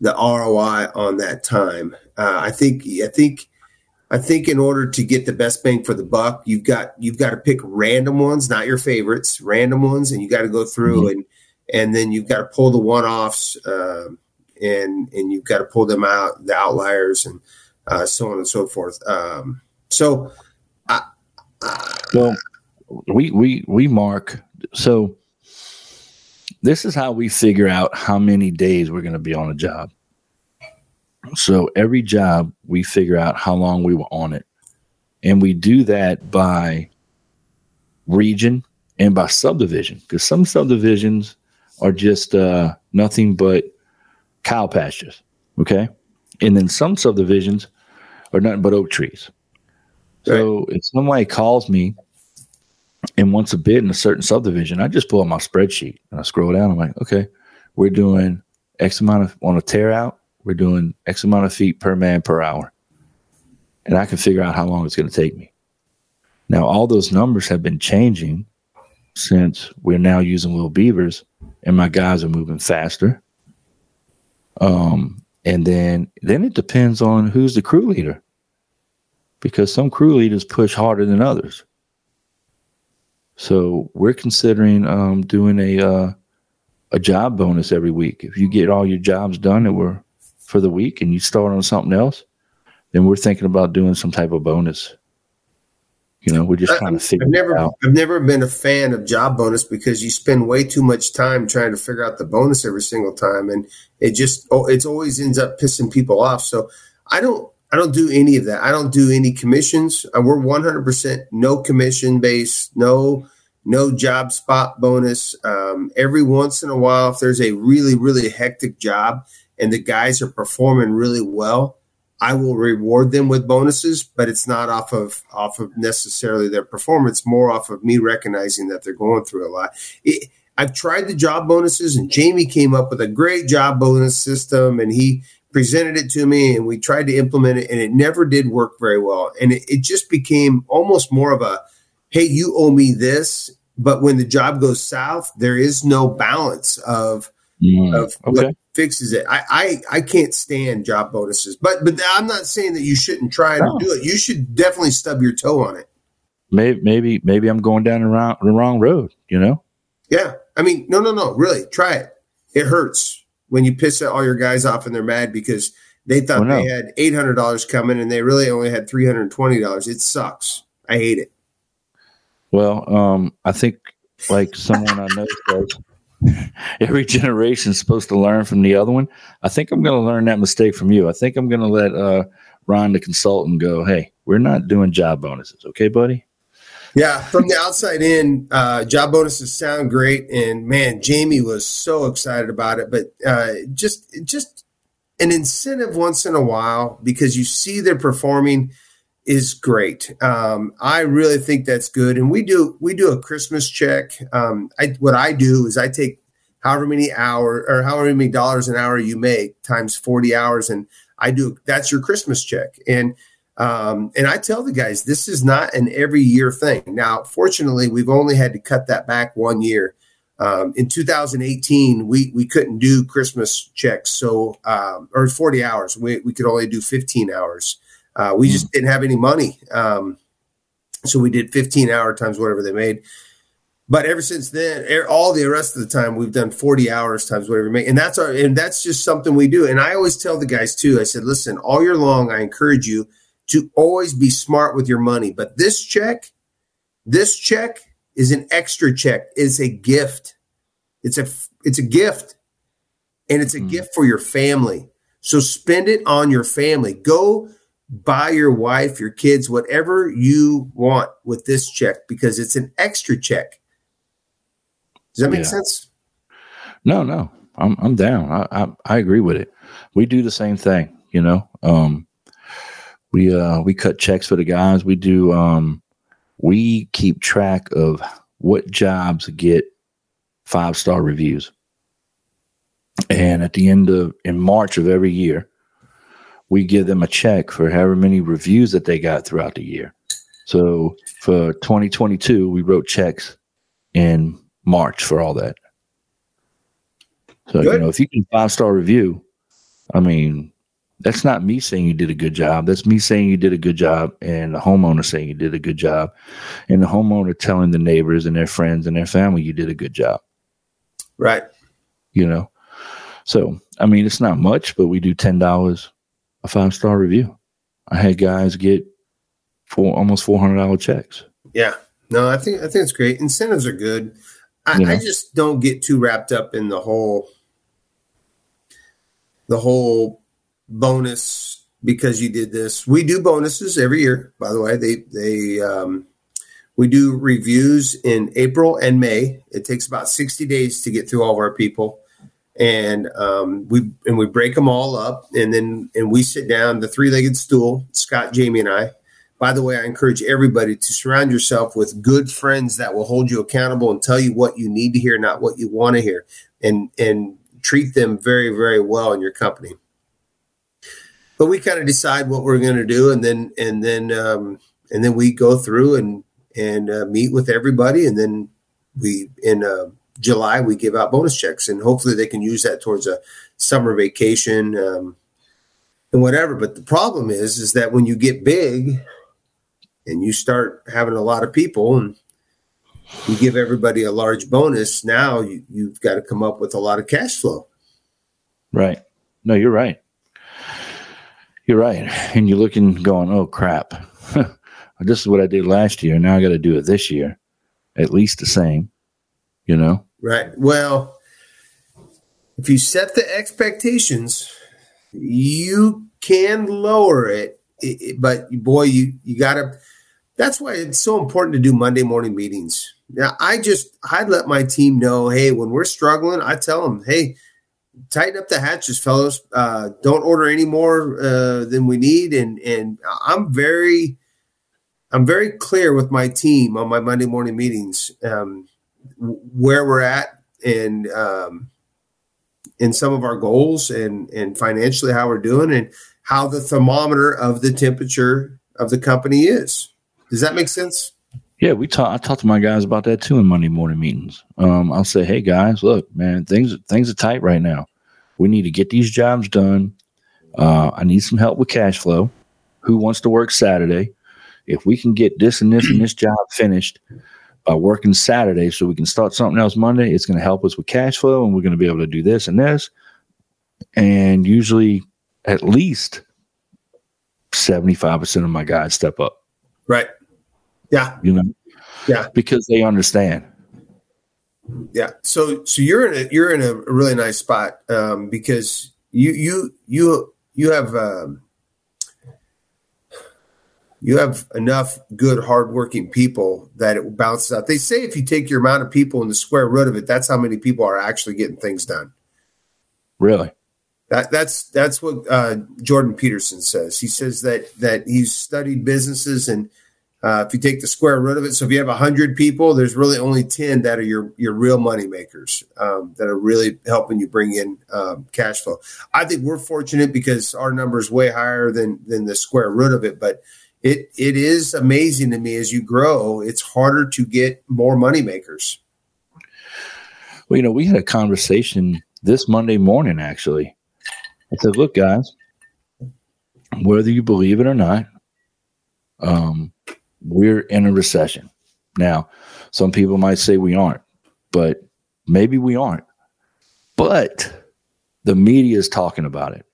the ROI on that time. Uh, I think I think I think in order to get the best bang for the buck, you've got you've got to pick random ones, not your favorites, random ones, and you got to go through and and then you've got to pull the one offs um, and and you've got to pull them out, the outliers, and uh, so on and so forth. Um, so Well, we we we mark so this is how we figure out how many days we're going to be on a job. So every job we figure out how long we were on it. And we do that by region and by subdivision because some subdivisions are just uh, nothing but cow pastures. Okay. And then some subdivisions are nothing but oak trees. So if somebody calls me and wants a bid in a certain subdivision, I just pull up my spreadsheet and I scroll down. I'm like, okay, we're doing X amount of on a tear out, we're doing X amount of feet per man per hour. And I can figure out how long it's going to take me. Now, all those numbers have been changing since we're now using Will Beavers and my guys are moving faster. Um, and then then it depends on who's the crew leader because some crew leaders push harder than others. So we're considering um, doing a uh, a job bonus every week. If you get all your jobs done that were for the week and you start on something else, then we're thinking about doing some type of bonus. You know, we're just I- trying to figure I've never out. I've never been a fan of job bonus because you spend way too much time trying to figure out the bonus every single time, and it just oh, it always ends up pissing people off. So I don't I don't do any of that. I don't do any commissions. Uh, We're one hundred percent no commission based, no no job spot bonus. Um, every once in a while, if there's a really really hectic job and the guys are performing really well, I will reward them with bonuses, but it's not off of off of necessarily their performance, more off of me recognizing that they're going through a lot. It, I've tried the job bonuses, and Jamie came up with a great job bonus system, and he presented it to me, and we tried to implement it, and it never did work very well. And it, it just became almost more of a, "Hey, you owe me this," but when the job goes south, there is no balance of Mm, of okay. what fixes it. I, I I can't stand job bonuses, but but I'm not saying that you shouldn't try to No. do it. You should definitely stub your toe on it. Maybe maybe maybe I'm going down the wrong, the wrong road. You know. Yeah, I mean, no, no, no, really, try it. It hurts when you piss all your guys off and they're mad because they thought Oh, no. they had eight hundred dollars coming and they really only had three hundred twenty dollars. It sucks. I hate it. Well, um, I think like someone I know says, (laughs) every generation is supposed to learn from the other one. I think I'm going to learn that mistake from you. I think I'm going to let uh, Ron, the consultant, go, hey, we're not doing job bonuses, okay, buddy? Yeah, from the outside in, uh, job bonuses sound great, and man, Jamie was so excited about it. But uh, just just an incentive once in a while because you see they're performing is great. Um, I really think that's good, and we do we do a Christmas check. Um, I, what I do is I take however many hour or however many dollars an hour you make times forty hours, and I do that's your Christmas check. And um, and I tell the guys this is not an every year thing. Now, fortunately, we've only had to cut that back one year. Um, in 2018, we we couldn't do Christmas checks, so um, or 40 hours. We we could only do 15 hours. Uh, we just didn't have any money, um, so we did 15 hour times whatever they made. But ever since then, all the rest of the time, we've done 40 hours times whatever we make, and that's our and that's just something we do. And I always tell the guys too. I said, listen, all year long, I encourage you to always be smart with your money. But this check, this check is an extra check. It's a gift. It's a it's a gift, and it's a gift for your family. So spend it on your family. Go buy your wife, your kids, whatever you want with this check because it's an extra check. Does that make Yeah. sense? No, no, I'm I'm down. I, I I agree with it. We do the same thing, you know. Um, we uh we cut checks for the guys. We do um we keep track of what jobs get five star reviews. And at the end of in March of every year, we give them a check for however many reviews that they got throughout the year. So for 2022, we wrote checks in March for all that. So you know, if you can five star review, I mean, that's not me saying you did a good job. That's me saying you did a good job, and the homeowner saying you did a good job, and the homeowner telling the neighbors and their friends and their family you did a good job. Right. You know, so I mean, it's not much, but we do ten dollars a five star review. I had guys get four almost four hundred dollar checks. Yeah. No, I think I think it's great. Incentives are good. I, know. I just don't get too wrapped up in the whole the whole bonus because you did this. We do bonuses every year, by the way. They they um we do reviews in April and May. It takes about 60 days to get through all of our people. And um, we and we break them all up, and then and we sit down the three-legged stool. Scott, Jamie, and I. By the way, I encourage everybody to surround yourself with good friends that will hold you accountable and tell you what you need to hear, not what you want to hear, and and treat them very, very well in your company. But we kind of decide what we're going to do, and then and then um, and then we go through and and uh, meet with everybody, and then we in uh, July we give out bonus checks, and hopefully they can use that towards a summer vacation um, and whatever. But the problem is, is that when you get big and you start having a lot of people and you give everybody a large bonus, now you, you've got to come up with a lot of cash flow. Right. No, you're right. You're right. (laughs) And you're looking, going, oh crap. (laughs) this is what I did last year. Now I got to do it this year. At least the same, you know? Right. Well, if you set the expectations, you can lower it, it- it- but boy, you you got to. That's why it's so important to do Monday morning meetings. Now, I just I let my team know, hey, when we're struggling, I tell them, hey, tighten up the hatches, fellows. Uh, don't order any more uh, than we need, and and I'm very, I'm very clear with my team on my Monday morning meetings. Um, where we're at and um, in some of our goals and and financially how we're doing and how the thermometer of the temperature of the company is. Does that make sense? Yeah, we talk. I talk to my guys about that too in Monday morning meetings. Um, I'll say, "Hey guys, look, man, things things are tight right now. We need to get these jobs done. Uh, I need some help with cash flow. Who wants to work Saturday? If we can get this and this and this job finished by working Saturday, so we can start something else Monday, it's going to help us with cash flow, and we're going to be able to do this and this. And usually, at least seventy five percent of my guys step up. Right. Yeah. You know, Yeah. because they understand. Yeah. So so you're in a you're in a really nice spot um, because you you you you have um, you have enough good, hardworking people that it bounces out. They say if you take your amount of people and the square root of it, that's how many people are actually getting things done. Really? That, that's that's what uh, Jordan Peterson says. He says that that he's studied businesses, and uh, if you take the square root of it, so if you have hundred people, there's really only ten that are your your real money makers um, that are really helping you bring in um, cash flow. I think we're fortunate because our number is way higher than than the square root of it, but it it is amazing to me as you grow. It's harder to get more money makers. Well, you know, we had a conversation this Monday morning actually I said, look, guys, whether you believe it or not, um, we're in a recession. Now, some people might say we aren't, but maybe we aren't. But the media is talking about it.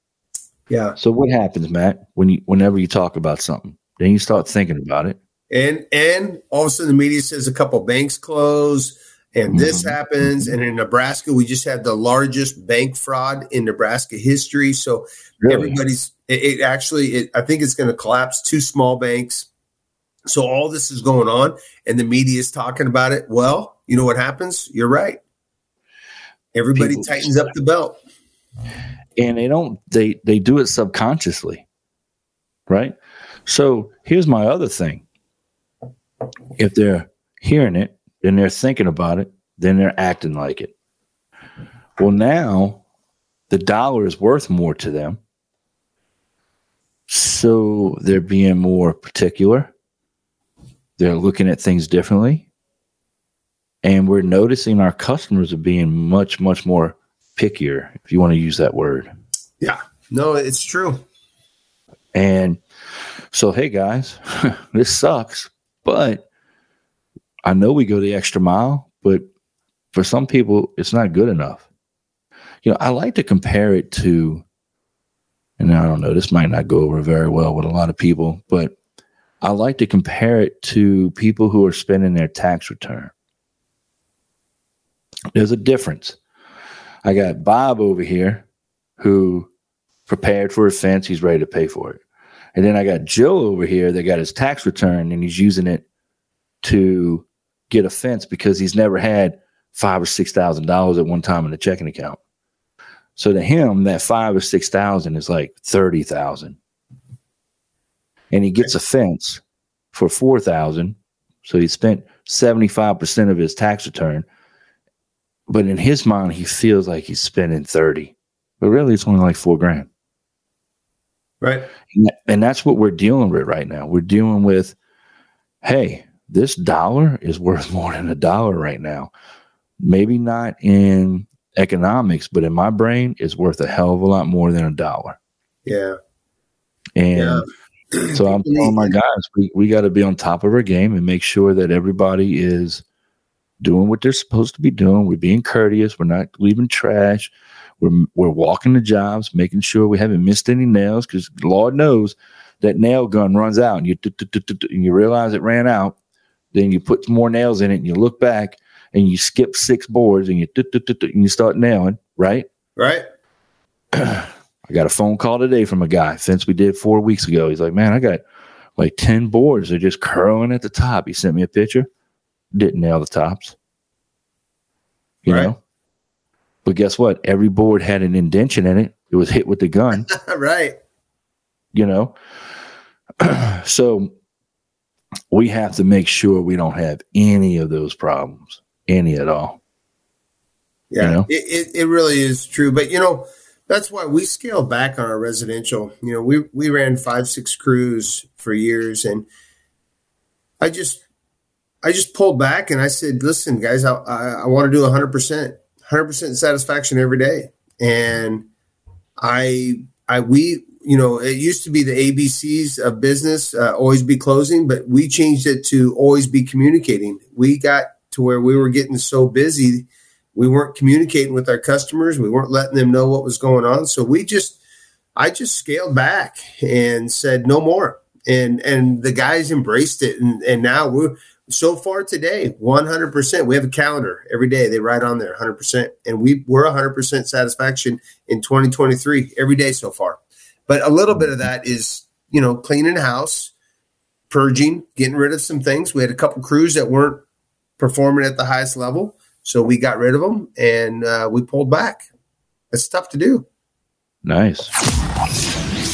Yeah. So what happens, Matt, when you whenever you talk about something, then you start thinking about it. And and all of a sudden the media says a couple banks close and this Mhm. happens. And in Nebraska, we just had the largest bank fraud in Nebraska history. So everybody's it, it actually it, I think it's going to collapse two small banks. So all this is going on, and the media is talking about it. Well, you know what happens? You're right. Everybody People- tightens up the belt. and they don't they they do it subconsciously right so here's my other thing if they're hearing it then they're thinking about it then they're acting like it well now the dollar is worth more to them so they're being more particular they're looking at things differently and we're noticing our customers are being much much more pickier if you want to use that word Yeah. No, it's true. and so, hey guys, (laughs) this sucks, but I know we go the extra mile, but for some people, it's not good enough. You know, I like to compare it to, and I don't know, this might not go over very well with a lot of people, but I like to compare it to people who are spending their tax return. There's a difference. I got Bob over here who prepared for a fence. He's ready to pay for it. And then I got Joe over here that got his tax return and he's using it to get a fence because he's never had five or six thousand dollars at one time in a checking account. So to him, that five or six thousand is like thirty thousand. And he gets a fence for four thousand. So he spent seventy-five percent of his tax return. But in his mind, he feels like he's spending 30. But really it's only like four grand. Right. And that's what we're dealing with right now. We're dealing with, hey, this dollar is worth (laughs) more than a dollar right now. Maybe not in economics, but in my brain, it's worth a hell of a lot more than a dollar. Yeah. And Yeah. (clears throat) so I'm People telling my need- guys, we, we got to be on top of our game and make sure that everybody is doing what they're supposed to be doing. We're being courteous. We're not leaving trash. We're, we're walking the jobs, making sure we haven't missed any nails because Lord knows that nail gun runs out and you, and you realize it ran out. Then you put more nails in it and you look back and you skip six boards and you, and you start nailing, right? Right. (clears throat) I got a phone call today from a guy, fence we did four weeks ago. He's like, man, I got like 10 boards. They're just curling at the top. He sent me a picture. Didn't nail the tops. You Right. know? But guess what? Every board had an indention in it. It was hit with the gun, (laughs) right. you know? (clears throat) so we have to make sure we don't have any of those problems, any at all. Yeah, You know? it, it, it really is true. But you know, that's why we scaled back on our residential. You know, we we ran five, six crews for years, and I just I just pulled back and I said, listen, guys, I I, I want to do hundred percent, hundred percent satisfaction every day, and I I we you know it used to be the ABCs of business, uh, always be closing, but we changed it to always be communicating. We got to where we were getting so busy we weren't communicating with our customers. We weren't letting them know what was going on. So we just i just scaled back and said no more. And and the guys embraced it. And and now we're so far today 100% we have a calendar every day. They write on there 100% and we we're 100% satisfaction in 2023 every day so far. But a little bit of that is you know cleaning house purging, getting rid of some things. We had a couple crews that weren't performing at the highest level, so we got rid of them and uh, we pulled back. It's tough to do. Nice.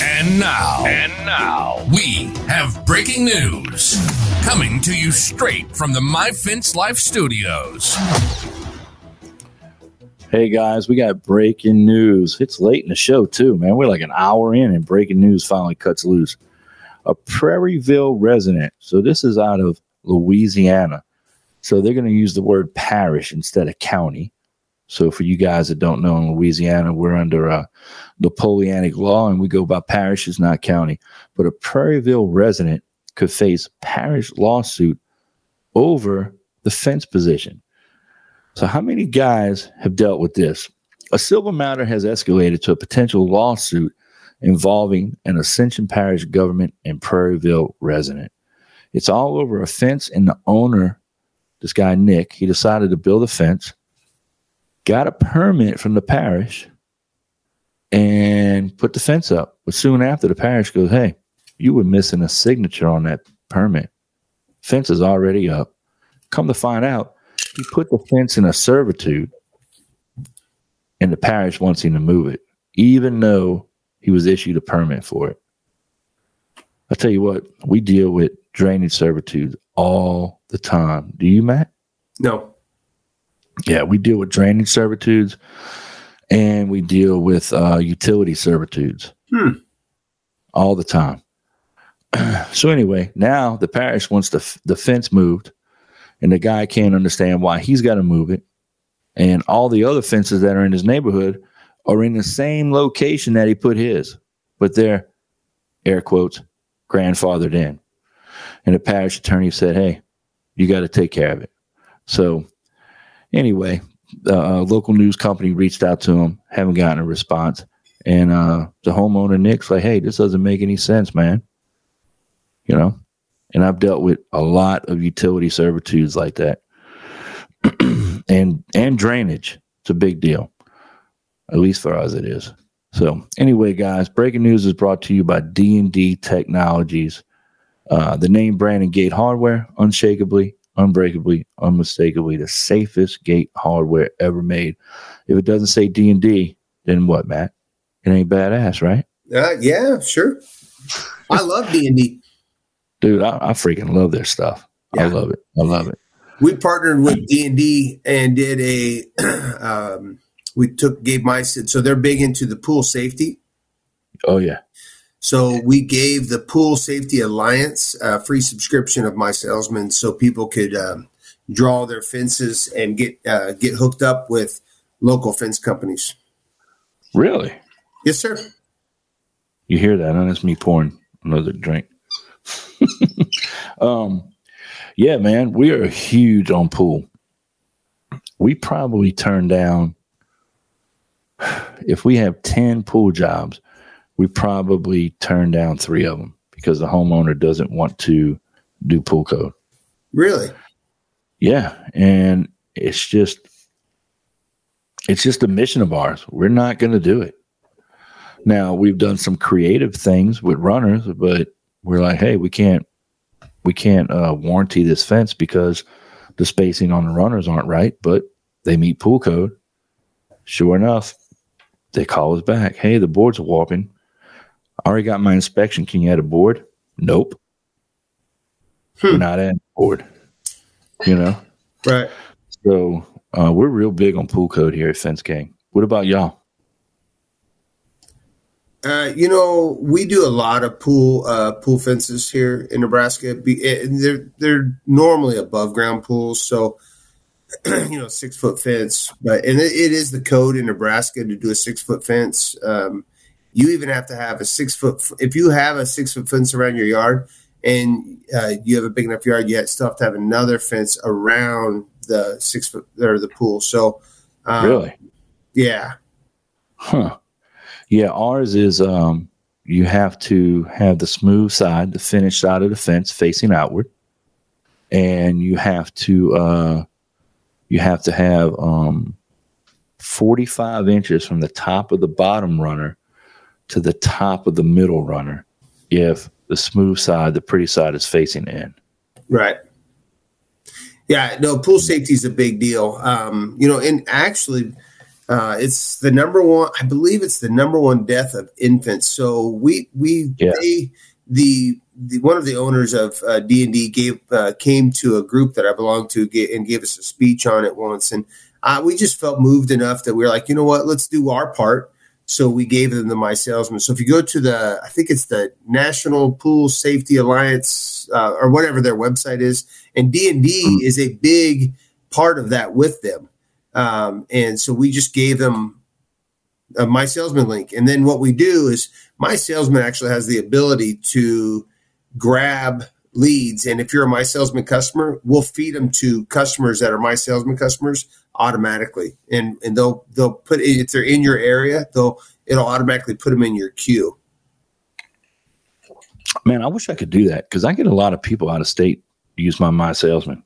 And now, and now, we have breaking news coming to you straight from the My Fence Life studios. Hey guys, we got breaking news. It's late in the show too, man. We're like an hour in, and breaking news finally cuts loose. A Prairieville resident. So this is out of Louisiana. So they're going to use the word parish instead of county. So for you guys that don't know, in Louisiana, we're under a Napoleonic law, and we go by parishes, not county. But a Prairieville resident could face parish lawsuit over the fence position. So, how many guys have dealt with this? A civil matter has escalated to a potential lawsuit involving an Ascension Parish government and Prairieville resident. It's all over a fence, and the owner, this guy Nick, he decided to build a fence, got a permit from the parish, and put the fence up. But soon after, the parish goes, Hey, you were missing a signature on that permit. Fence is already up. Come to find out, he put the fence in a servitude, and the parish wants him to move it, even though he was issued a permit for it. I tell you what, we deal with drainage servitudes all the time. Do you, Matt? No. Yeah, we deal with drainage servitudes and we deal with uh, utility servitudes Hmm. all the time. (clears throat) so anyway, now the parish wants the f- the fence moved, and the guy can't understand why he's got to move it, and all the other fences that are in his neighborhood are in the same location that he put his, but they're air quotes grandfathered in, and the parish attorney said, "Hey, you got to take care of it." So anyway, the uh, local news company reached out to him, haven't gotten a response. And uh, the homeowner Nick's like, "Hey, this doesn't make any sense, man." You know, and I've dealt with a lot of utility servitudes like that, (clears throat) and and drainage. It's a big deal, at least for us, it is. So anyway, guys, breaking news is brought to you by D and D Technologies. Uh, the name, brand, and gate hardware, unshakably, unbreakably, unmistakably the safest gate hardware ever made. If it doesn't say D and D, then what, Matt? It ain't badass, right? Uh, yeah, sure. I love D and D. Dude, I, I freaking love their stuff. I love it. I love it. We partnered with D and D and did a. (clears throat) um, we took gave my so they're big into the pool safety. Oh yeah. So we gave the Pool Safety Alliance a free subscription of mySalesman, so people could um, draw their fences and get uh, get hooked up with local fence companies. Really? Yes, sir. You hear that? And That's me pouring another drink. (laughs) um, yeah, man, we are huge on pool. We probably turn down (sighs) if we have ten pool jobs, we probably turn down three of them because the homeowner doesn't want to do pool code. Really? Yeah, and it's just it's just a mission of ours. We're not going to do it. Now, we've done some creative things with runners, but we're like, hey, we can't we can't uh, warranty this fence because the spacing on the runners aren't right, but they meet pool code. Sure enough, they call us back. Hey, the board's are warping. I already got my inspection. Can you add a board? Nope. We're not adding a board. You know? Right. So uh, we're real big on pool code here at Fence King. What about y'all? Uh, you know, we do a lot of pool uh, pool fences here in Nebraska. Be, they're they're normally above ground pools, so (clears throat) you know, six foot fence. But and it, it is the code in Nebraska to do a six foot fence. Um, you even have to have a six foot. If you have a six foot fence around your yard, and uh, you have a big enough yard, you still have to have another fence around the six foot or the pool. So, um, really? yeah, Huh. Yeah, ours is um you have to have the smooth side, the finished side of the fence facing outward. And you have to uh you have to have um 45 inches from the top of the bottom runner to the top of the middle runner if the smooth side, the pretty side is facing in. Right. Yeah, no, pool safety is a big deal. Um, you know, and actually, uh, it's the number one. I believe it's the number one death of infants. So we we Yeah. they the, the one of the owners of uh, D and D gave uh, came to a group that I belong to ga- and gave us a speech on it once, and uh, we just felt moved enough that we were like, you know what, let's do our part. So we gave them the mySalesman. So if you go to the, I think it's the National Pool Safety Alliance uh, or whatever their website is, and D and D is a big part of that with them. Um, and so we just gave them a mySalesman link. And then what we do is mySalesman actually has the ability to grab leads. And if you're a mySalesman customer, we'll feed them to customers that are My Salesman customers automatically. And and they'll they'll put if they're in your area, they'll it'll automatically put them in your queue. Man, I wish I could do that because I get a lot of people out of state use my mySalesman.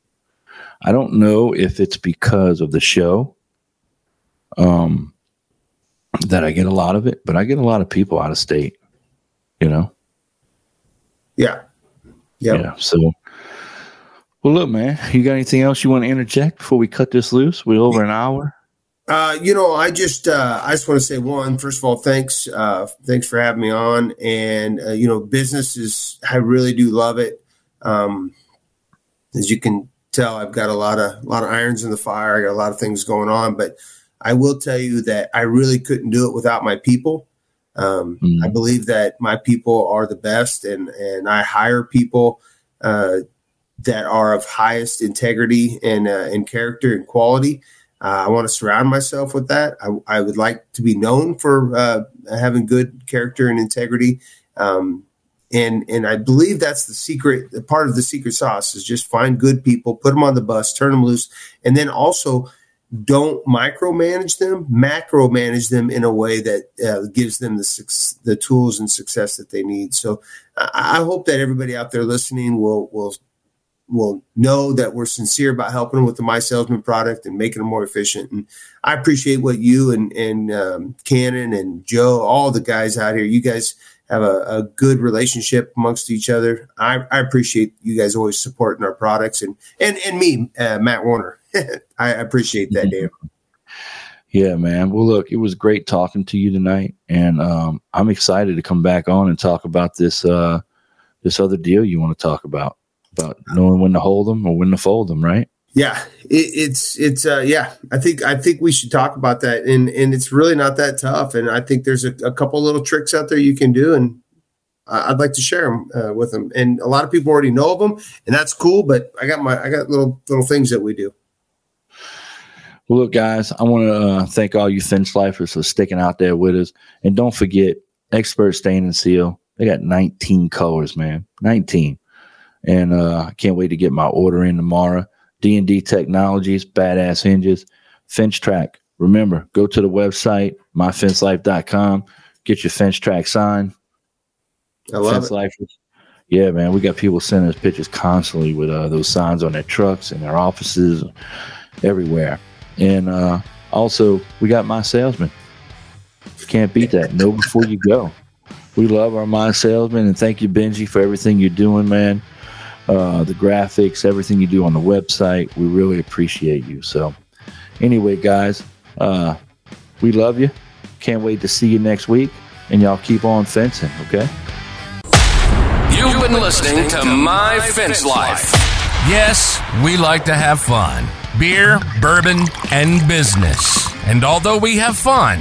I don't know if it's because of the show um, that I get a lot of it, but I get a lot of people out of state, you know? Yeah. Yep. Yeah. So, well, look, man, you got anything else you want to interject before we cut this loose? We're over an hour. Uh, you know, I just uh, I just want to say one. First of all, thanks, uh, thanks for having me on. And uh, you know, business is I really do love it. Um, as you can tell, I've got a lot of a lot of irons in the fire. I got a lot of things going on, but I will tell you that I really couldn't do it without my people. Um, Mhm. I believe that my people are the best, and and I hire people uh, that are of highest integrity and uh, and character and quality. Uh, I want to surround myself with that. I, I would like to be known for uh, having good character and integrity, um, and and I believe that's the secret. Part of the secret sauce is just find good people, put them on the bus, turn them loose, and then also don't micromanage them, macro manage them in a way that uh, gives them the suc- the tools and success that they need. So I, I hope that everybody out there listening will will will know that we're sincere about helping them with the mySalesman product and making them more efficient. And I appreciate what you and and um, Cannon and Joe, all the guys out here, you guys have a, a good relationship amongst each other. I, I appreciate you guys always supporting our products and and and me, uh, Matt Warner. (laughs) I appreciate that, Dan. Yeah, man. Well, look, it was great talking to you tonight, and um, I'm excited to come back on and talk about this uh, this other deal you want to talk about about knowing when to hold them or when to fold them, right? Yeah, it, it's it's uh, yeah. I think I think we should talk about that, and and it's really not that tough. And I think there's a, a couple little tricks out there you can do, and I'd like to share them uh, with them. And a lot of people already know of them, and that's cool. But I got my I got little little things that we do. Well, look, guys, I want to uh, thank all you Fence lifers for sticking out there with us, and don't forget Expert Stain and Seal. They got 19 colors, man, 19, and uh, I can't wait to get my order in tomorrow. D and D Technologies, badass hinges, Finch Track. Remember, go to the website myfencelife.com, get your Finch Track sign. I love Fence it. lifers. Yeah, man, we got people sending us pictures constantly with uh, those signs on their trucks and their offices, everywhere. And uh, also, we got mySalesman. Can't beat that. Know before you go. We love our mySalesman, and thank you, Benji, for everything you're doing, man. Uh, the graphics, everything you do on the website, we really appreciate you. So, anyway, guys, uh, we love you. Can't wait to see you next week, and y'all keep on fencing, okay? You've been listening to My Fence Life. Yes, we like to have fun beer, bourbon, and business. And although we have fun,